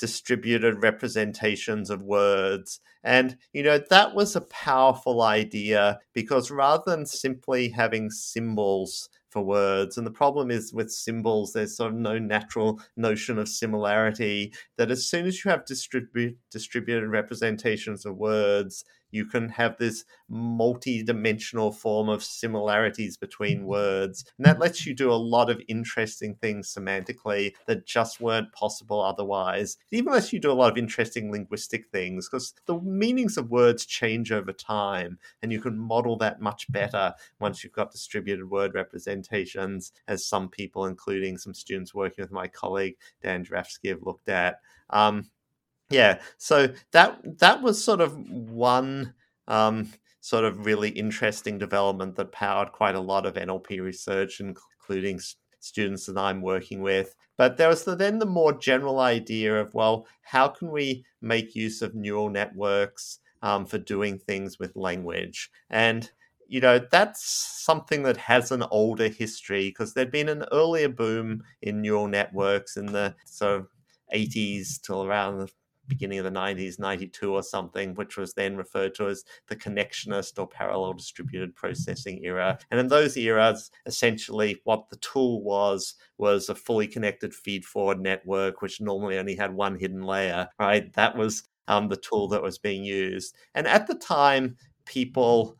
distributed representations of words. And, you know, that was a powerful idea because rather than simply having symbols for words, and the problem is with symbols, there's sort of no natural notion of similarity, that as soon as you have distribu- distributed representations of words, you can have this multi-dimensional form of similarities between words and that lets you do a lot of interesting things semantically that just weren't possible otherwise. It even lets you do a lot of interesting linguistic things because the meanings of words change over time and you can model that much better once you've got distributed word representations as some people including some students working with my colleague Dan Jurafsky have looked at. Um, yeah, so that that was sort of one um, sort of really interesting development that powered quite a lot of NLP research, including students that I'm working with. But there was the, then the more general idea of well, how can we make use of neural networks um, for doing things with language? And you know that's something that has an older history because there'd been an earlier boom in neural networks in the sort of 80s till around the beginning of the 90s, 92 or something, which was then referred to as the connectionist or parallel distributed processing era. And in those eras, essentially what the tool was was a fully connected feed forward network, which normally only had one hidden layer, right? That was um, the tool that was being used. And at the time, people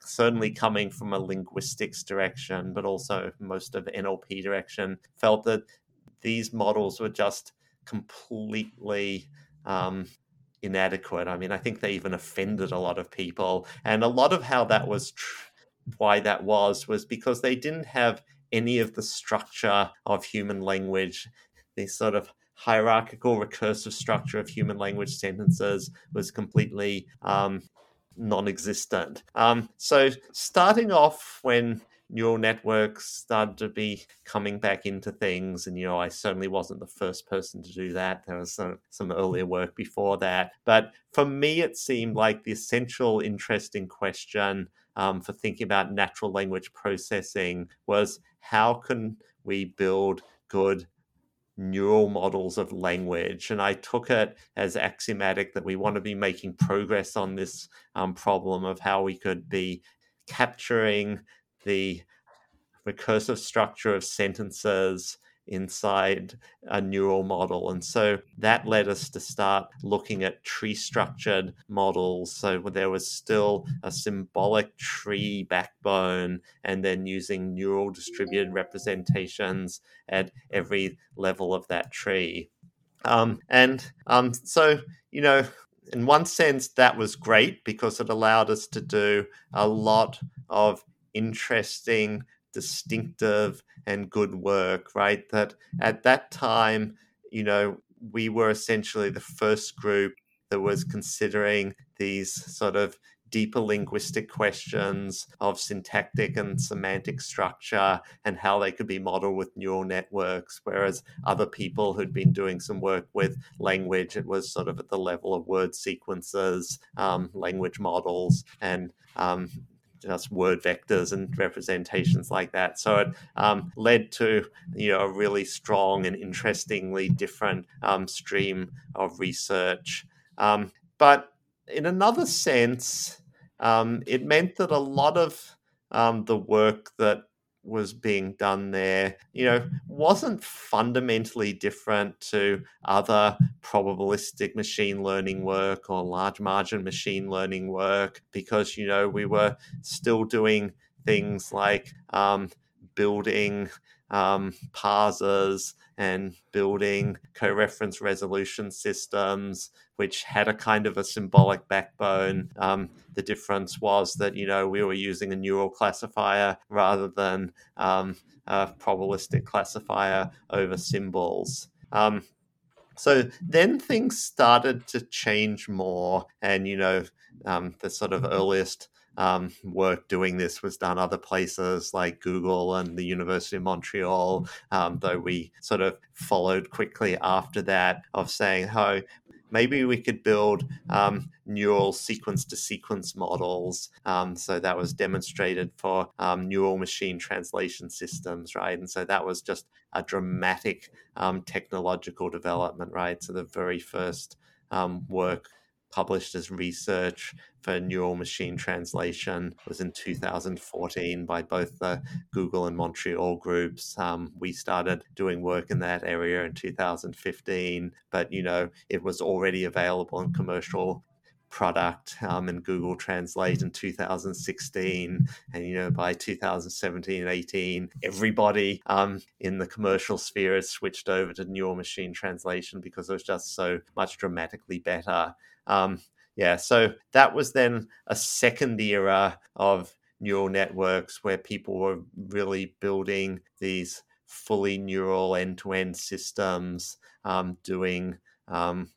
certainly coming from a linguistics direction, but also most of the NLP direction, felt that these models were just completely um, inadequate. I mean, I think they even offended a lot of people, and a lot of how that was, tr- why that was, was because they didn't have any of the structure of human language. This sort of hierarchical recursive structure of human language sentences was completely um, non-existent. Um, so starting off when neural networks started to be coming back into things. And, you know, I certainly wasn't the first person to do that. There was some, some earlier work before that. But for me, it seemed like the essential, interesting question um, for thinking about natural language processing was how can we build good neural models of language. And I took it as axiomatic that we want to be making progress on this um, problem of how we could be capturing the recursive structure of sentences inside a neural model. And so that led us to start looking at tree structured models. So there was still a symbolic tree backbone, and then using neural distributed representations at every level of that tree. Um, and um, so, you know, in one sense, that was great because it allowed us to do a lot of interesting, distinctive, and good work, right? That at that time, you know, we were essentially the first group that was considering these sort of deeper linguistic questions of syntactic and semantic structure and how they could be modeled with neural networks. Whereas other people who'd been doing some work with language, it was sort of at the level of word sequences, um, language models, and um, just word vectors and representations like that. So it um, led to you know a really strong and interestingly different um, stream of research. Um, but in another sense, um, it meant that a lot of um, the work that was being done there, you know, wasn't fundamentally different to other probabilistic machine learning work or large margin machine learning work because, you know, we were still doing things like um, building um, parsers and building co-reference resolution systems which had a kind of a symbolic backbone. Um, the difference was that you know we were using a neural classifier rather than um, a probabilistic classifier over symbols. Um, so then things started to change more and you know um, the sort of earliest um, work doing this was done other places like Google and the University of Montreal, um, though we sort of followed quickly after that of saying, oh, maybe we could build um, neural sequence to sequence models. Um, so that was demonstrated for um, neural machine translation systems, right? And so that was just a dramatic um, technological development, right? So the very first um, work published as research for neural machine translation was in 2014 by both the Google and Montreal groups. Um, we started doing work in that area in 2015, but you know it was already available in commercial product um, in Google Translate in 2016. And, you know, by 2017 18, everybody um, in the commercial sphere has switched over to neural machine translation because it was just so much dramatically better. Um, yeah, so that was then a second era of neural networks where people were really building these fully neural end to end systems, um, doing um,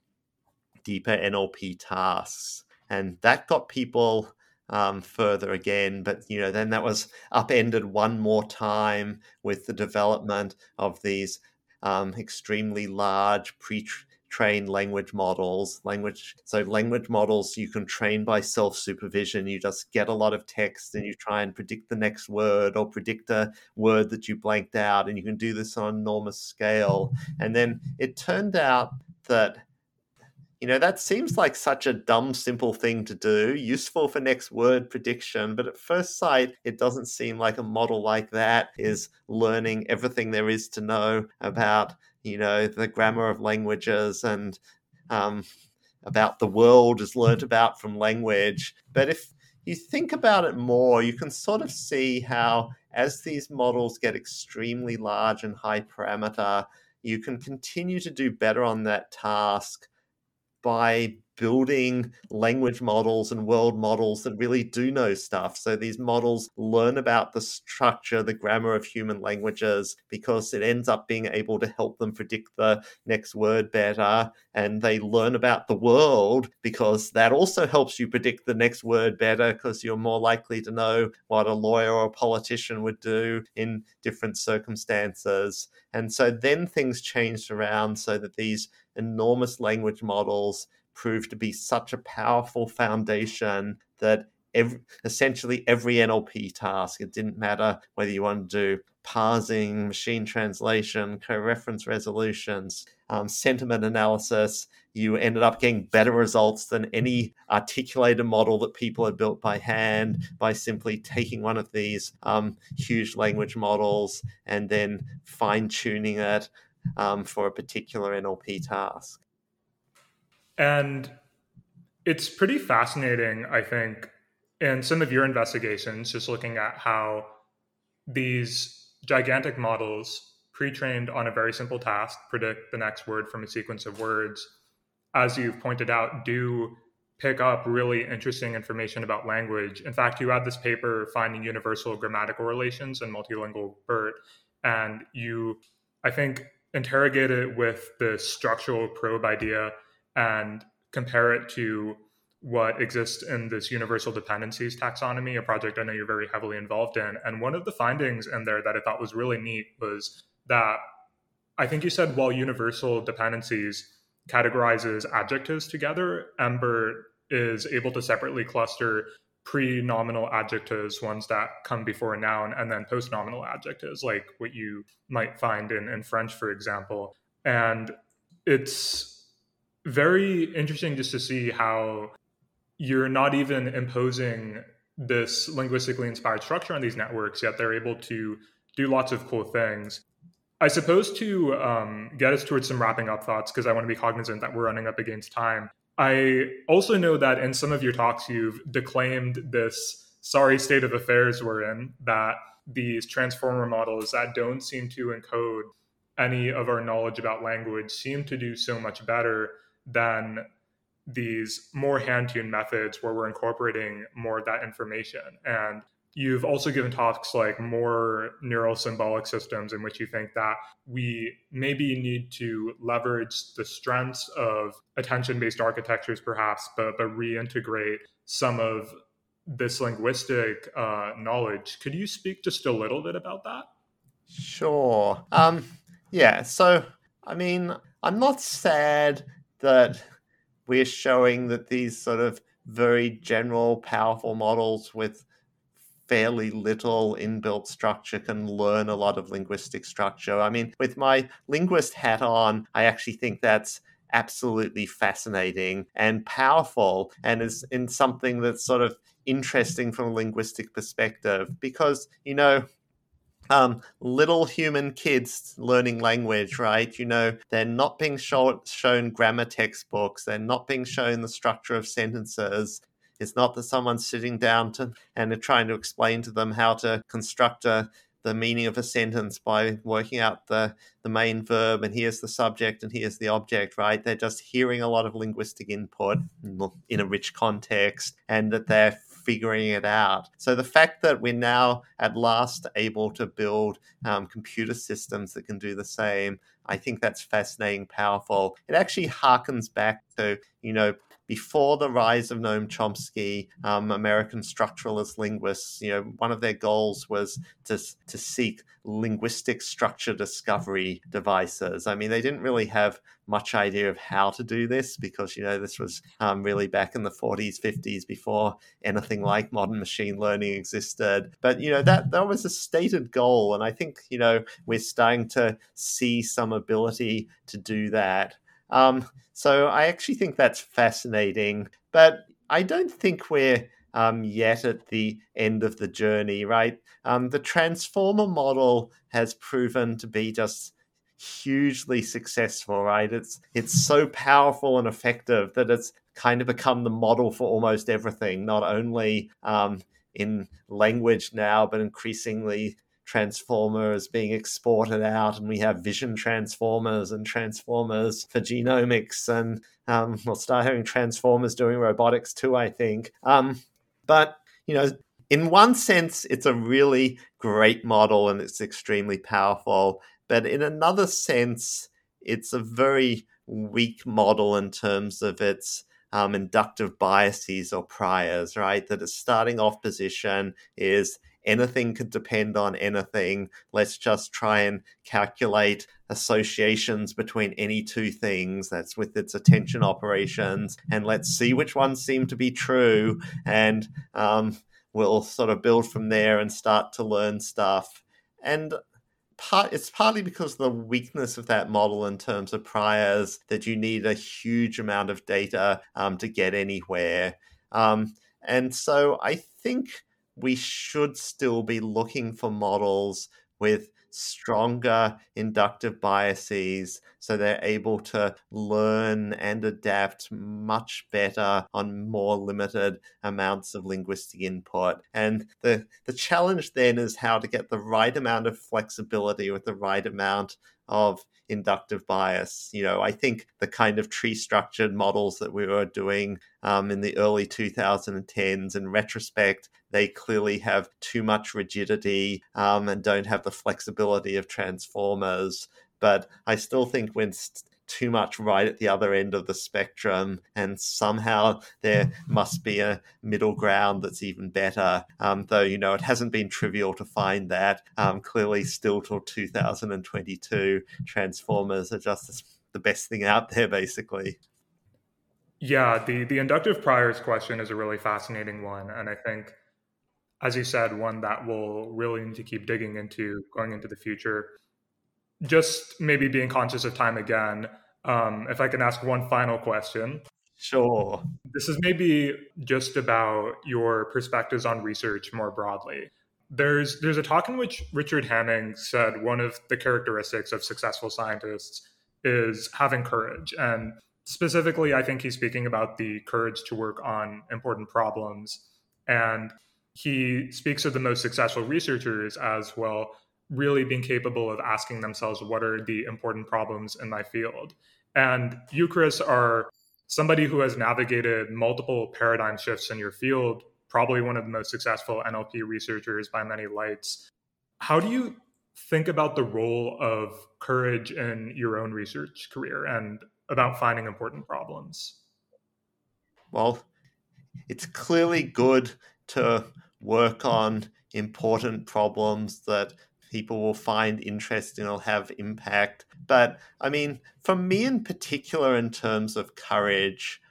deeper NLP tasks. And that got people um, further again. But, you know, then that was upended one more time with the development of these um, extremely large pre train language models language so language models you can train by self supervision you just get a lot of text and you try and predict the next word or predict a word that you blanked out and you can do this on enormous scale. And then it turned out that you know that seems like such a dumb simple thing to do useful for next word prediction but at first sight it doesn't seem like a model like that is learning everything there is to know about you know the grammar of languages and um, about the world is learnt about from language. But if you think about it more, you can sort of see how as these models get extremely large and high parameter, you can continue to do better on that task by building language models and world models that really do know stuff. So these models learn about the structure, the grammar of human languages because it ends up being able to help them predict the next word better. And they learn about the world because that also helps you predict the next word better because you're more likely to know what a lawyer or a politician would do in different circumstances. And so then things changed around so that these enormous language models proved to be such a powerful foundation that every, essentially every NLP task, it didn't matter whether you wanted to do parsing, machine translation, co-reference resolutions, um, sentiment analysis, you ended up getting better results than any articulated model that people had built by hand by simply taking one of these um, huge language models and then fine tuning it um, for a particular NLP task. And it's pretty fascinating, I think, in some of your investigations, just looking at how these gigantic models pre trained on a very simple task predict the next word from a sequence of words. as you've pointed out, do pick up really interesting information about language. In fact, you had this paper finding universal grammatical relations in multilingual BERT, and you, I think, interrogate it with the structural probe idea and compare it to what exists in this universal dependencies taxonomy, a project I know you're very heavily involved in. And one of the findings in there that I thought was really neat was that I think you said while universal dependencies categorizes adjectives together, mBERT is able to separately cluster pre-nominal adjectives, ones that come before a noun, and then post-nominal adjectives, like what you might find in, in French, for example. And it's very interesting just to see how you're not even imposing this linguistically inspired structure on these networks, yet they're able to do lots of cool things. I suppose to um, get us towards some wrapping up thoughts, because I want to be cognizant that we're running up against time. I also know that in some of your talks, you've declaimed this sorry state of affairs we're in, that these transformer models that don't seem to encode any of our knowledge about language seem to do so much better than these more hand tuned methods where we're incorporating more of that information. And You've also given talks like more neural symbolic systems in which you think that we maybe need to leverage the strengths of attention based architectures, perhaps, but, but reintegrate some of this linguistic uh, knowledge. Could you speak just a little bit about that? Sure. Um, yeah. So, I mean, I'm not sad that we're showing that these sort of very general, powerful models with fairly little inbuilt structure can learn a lot of linguistic structure. I mean, with my linguist hat on, I actually think that's absolutely fascinating and powerful and is in something that's sort of interesting from a linguistic perspective because, you know, um, little human kids learning language, right? You know, they're not being show- shown grammar textbooks, they're not being shown the structure of sentences. It's not that someone's sitting down to and trying to explain to them how to construct a the meaning of a sentence by working out the, the main verb and here's the subject and here's the object, right? They're just hearing a lot of linguistic input in a rich context and that they're figuring it out. So the fact that we're now at last able to build um, computer systems that can do the same, I think that's fascinating, powerful. It actually harkens back to, you know, before the rise of Noam Chomsky, um, American structuralist linguists, you know, one of their goals was to, to seek linguistic structure discovery devices. I mean, they didn't really have much idea of how to do this because, you know, this was um, really back in the 40s, 50s before anything like modern machine learning existed. But, you know, that, that was a stated goal. And I think, you know, we're starting to see some ability to do that. Um, so I actually think that's fascinating, but I don't think we're um, yet at the end of the journey, right? Um, the transformer model has proven to be just hugely successful, right? It's it's so powerful and effective that it's kind of become the model for almost everything, not only um, in language now, but increasingly transformers being exported out, and we have vision transformers and transformers for genomics, and um, we'll start having transformers doing robotics too, I think. Um, but you know, in one sense, it's a really great model and it's extremely powerful. But in another sense, it's a very weak model in terms of its um, inductive biases or priors, right? That its starting off position is anything could depend on anything. Let's just try and calculate associations between any two things. That's with its attention operations. And let's see which ones seem to be true. And um, we'll sort of build from there and start to learn stuff. And part it's partly because of the weakness of that model in terms of priors that you need a huge amount of data um, to get anywhere. Um, and so I think we should still be looking for models with stronger inductive biases so they're able to learn and adapt much better on more limited amounts of linguistic input. And the the challenge then is how to get the right amount of flexibility with the right amount of inductive bias. You know, I think the kind of tree structured models that we were doing um, in the early 2010s, in retrospect, they clearly have too much rigidity um, and don't have the flexibility of transformers. But I still think when st- too much right at the other end of the spectrum, and somehow there must be a middle ground that's even better. Um, though, you know, it hasn't been trivial to find that. Um, clearly, still till 2022, Transformers are just the best thing out there, basically. Yeah, the, the inductive priors question is a really fascinating one. And I think, as you said, one that we'll really need to keep digging into going into the future just maybe being conscious of time again, um, if I can ask one final question. Sure. This is maybe just about your perspectives on research more broadly. There's there's a talk in which Richard Hamming said one of the characteristics of successful scientists is having courage. And specifically, I think he's speaking about the courage to work on important problems. And he speaks of the most successful researchers as well really being capable of asking themselves what are the important problems in my field. And you, Chris, are somebody who has navigated multiple paradigm shifts in your field, probably one of the most successful NLP researchers by many lights. How do you think about the role of courage in your own research career and about finding important problems? Well, it's clearly good to work on important problems that people will find interesting or have impact. But I mean, for me in particular, in terms of courage,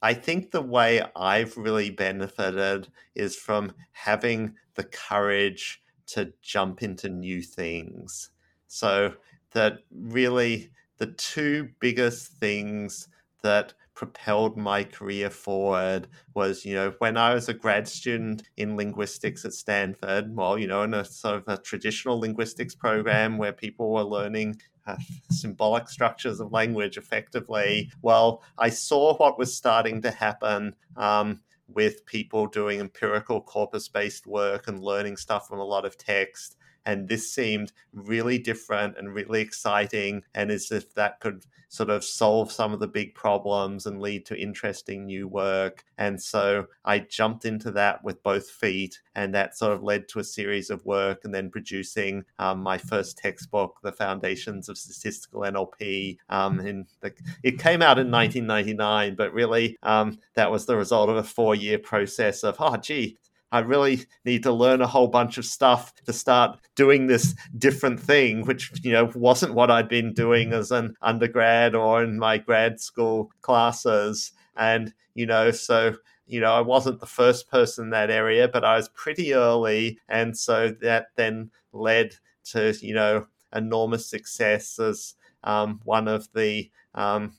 I think the way I've really benefited is from having the courage to jump into new things. So that really the two biggest things that propelled my career forward was, you know, when I was a grad student in linguistics at Stanford, well, you know, in a sort of a traditional linguistics program where people were learning uh, symbolic structures of language effectively. Well, I saw what was starting to happen um, with people doing empirical corpus based work and learning stuff from a lot of text. And this seemed really different and really exciting, and as if that could sort of solve some of the big problems and lead to interesting new work. And so I jumped into that with both feet, and that sort of led to a series of work and then producing um, my first textbook, The Foundations of Statistical NLP. Um, in the, it came out in 1999, but really um, that was the result of a four year process of, oh, gee, I really need to learn a whole bunch of stuff to start doing this different thing, which, you know, wasn't what I'd been doing as an undergrad or in my grad school classes. And, you know, so, you know, I wasn't the first person in that area, but I was pretty early. And so that then led to, you know, enormous success as um, one of the um,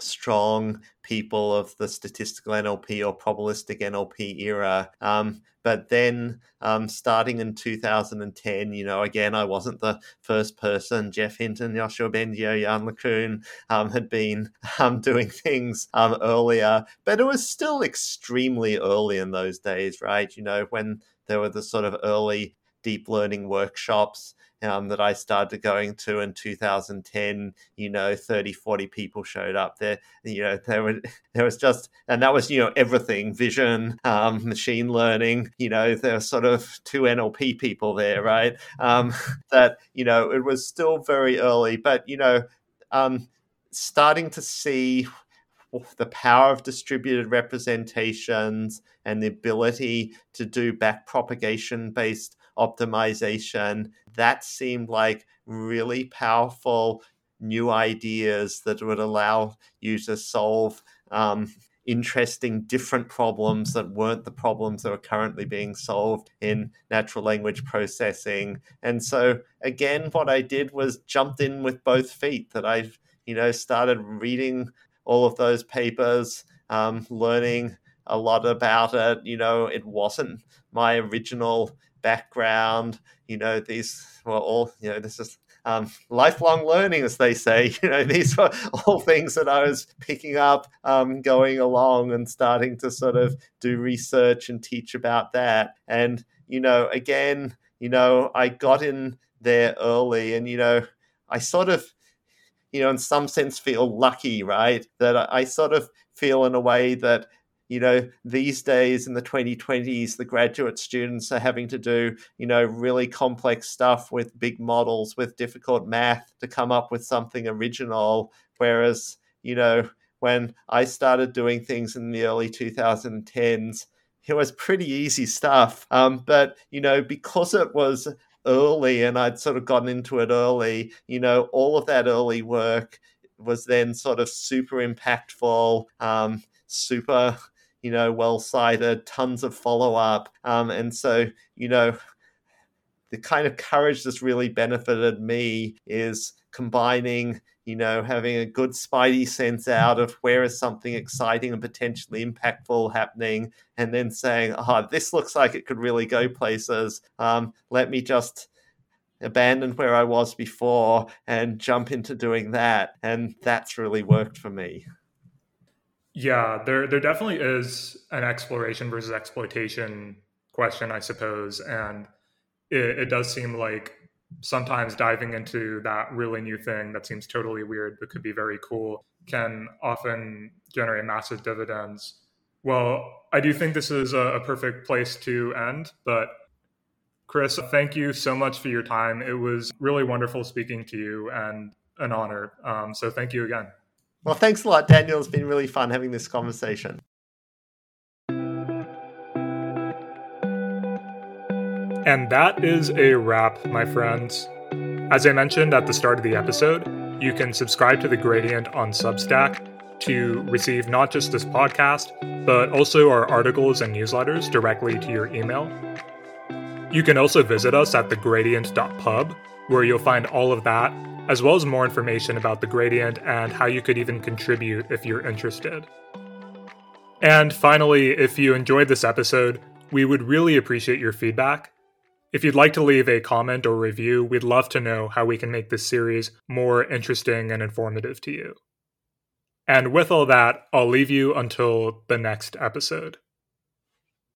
strong people of the statistical NLP or probabilistic NLP era. Um, but then, um, starting in 2010, you know, again, I wasn't the first person. Geoff Hinton, Yoshua Bengio, Yann LeCun um, had been um, doing things um, earlier, but it was still extremely early in those days, right? You know, when there were the sort of early deep learning workshops um, that I started going to in 2010, you know, 30, 40 people showed up there. You know, there were, there was just, and that was, you know, everything vision, um, machine learning, you know, there were sort of two NLP people there, right? Um, that, you know, it was still very early, but, you know, um, starting to see the power of distributed representations and the ability to do back propagation based optimization. That seemed like really powerful new ideas that would allow you to solve um, interesting different problems that weren't the problems that are currently being solved in natural language processing. And so again, what I did was jumped in with both feet that I've, you know, started reading all of those papers, um, learning a lot about it. You know, it wasn't my original background. You know, these were all, you know, this is um, lifelong learning, as they say. You know, these were all things that I was picking up, um, going along and starting to sort of do research and teach about that. And, you know, again, you know, I got in there early and, you know, I sort of you know, in some sense feel lucky, right? That I sort of feel in a way that you know these days in the 2020s the graduate students are having to do you know really complex stuff with big models with difficult math to come up with something original. Whereas you know when i started doing things in the early 2010s it was pretty easy stuff. Um, but you know because it was early and i'd sort of gotten into it early you know all of that early work was then sort of super impactful um, super you know, well cited, tons of follow up. Um, and so, you know, the kind of courage that's really benefited me is combining, you know, having a good spidey sense out of where is something exciting and potentially impactful happening, and then saying, oh, this looks like it could really go places. Um, let me just abandon where I was before and jump into doing that. And that's really worked for me. Yeah, there there definitely is an exploration versus exploitation question, I suppose, and it, it does seem like sometimes diving into that really new thing that seems totally weird but could be very cool can often generate massive dividends. Well, I do think this is a, a perfect place to end, but Chris, thank you so much for your time. It was really wonderful speaking to you and an honor. Um, so thank you again. Well, thanks a lot, Daniel. It's been really fun having this conversation. And that is a wrap, my friends. As I mentioned at the start of the episode, you can subscribe to The Gradient on Substack to receive not just this podcast, but also our articles and newsletters directly to your email. You can also visit us at thegradient.pub, where you'll find all of that as well as more information about the gradient and how you could even contribute if you're interested. And finally, if you enjoyed this episode, we would really appreciate your feedback. If you'd like to leave a comment or review, we'd love to know how we can make this series more interesting and informative to you. And with all that, I'll leave you until the next episode.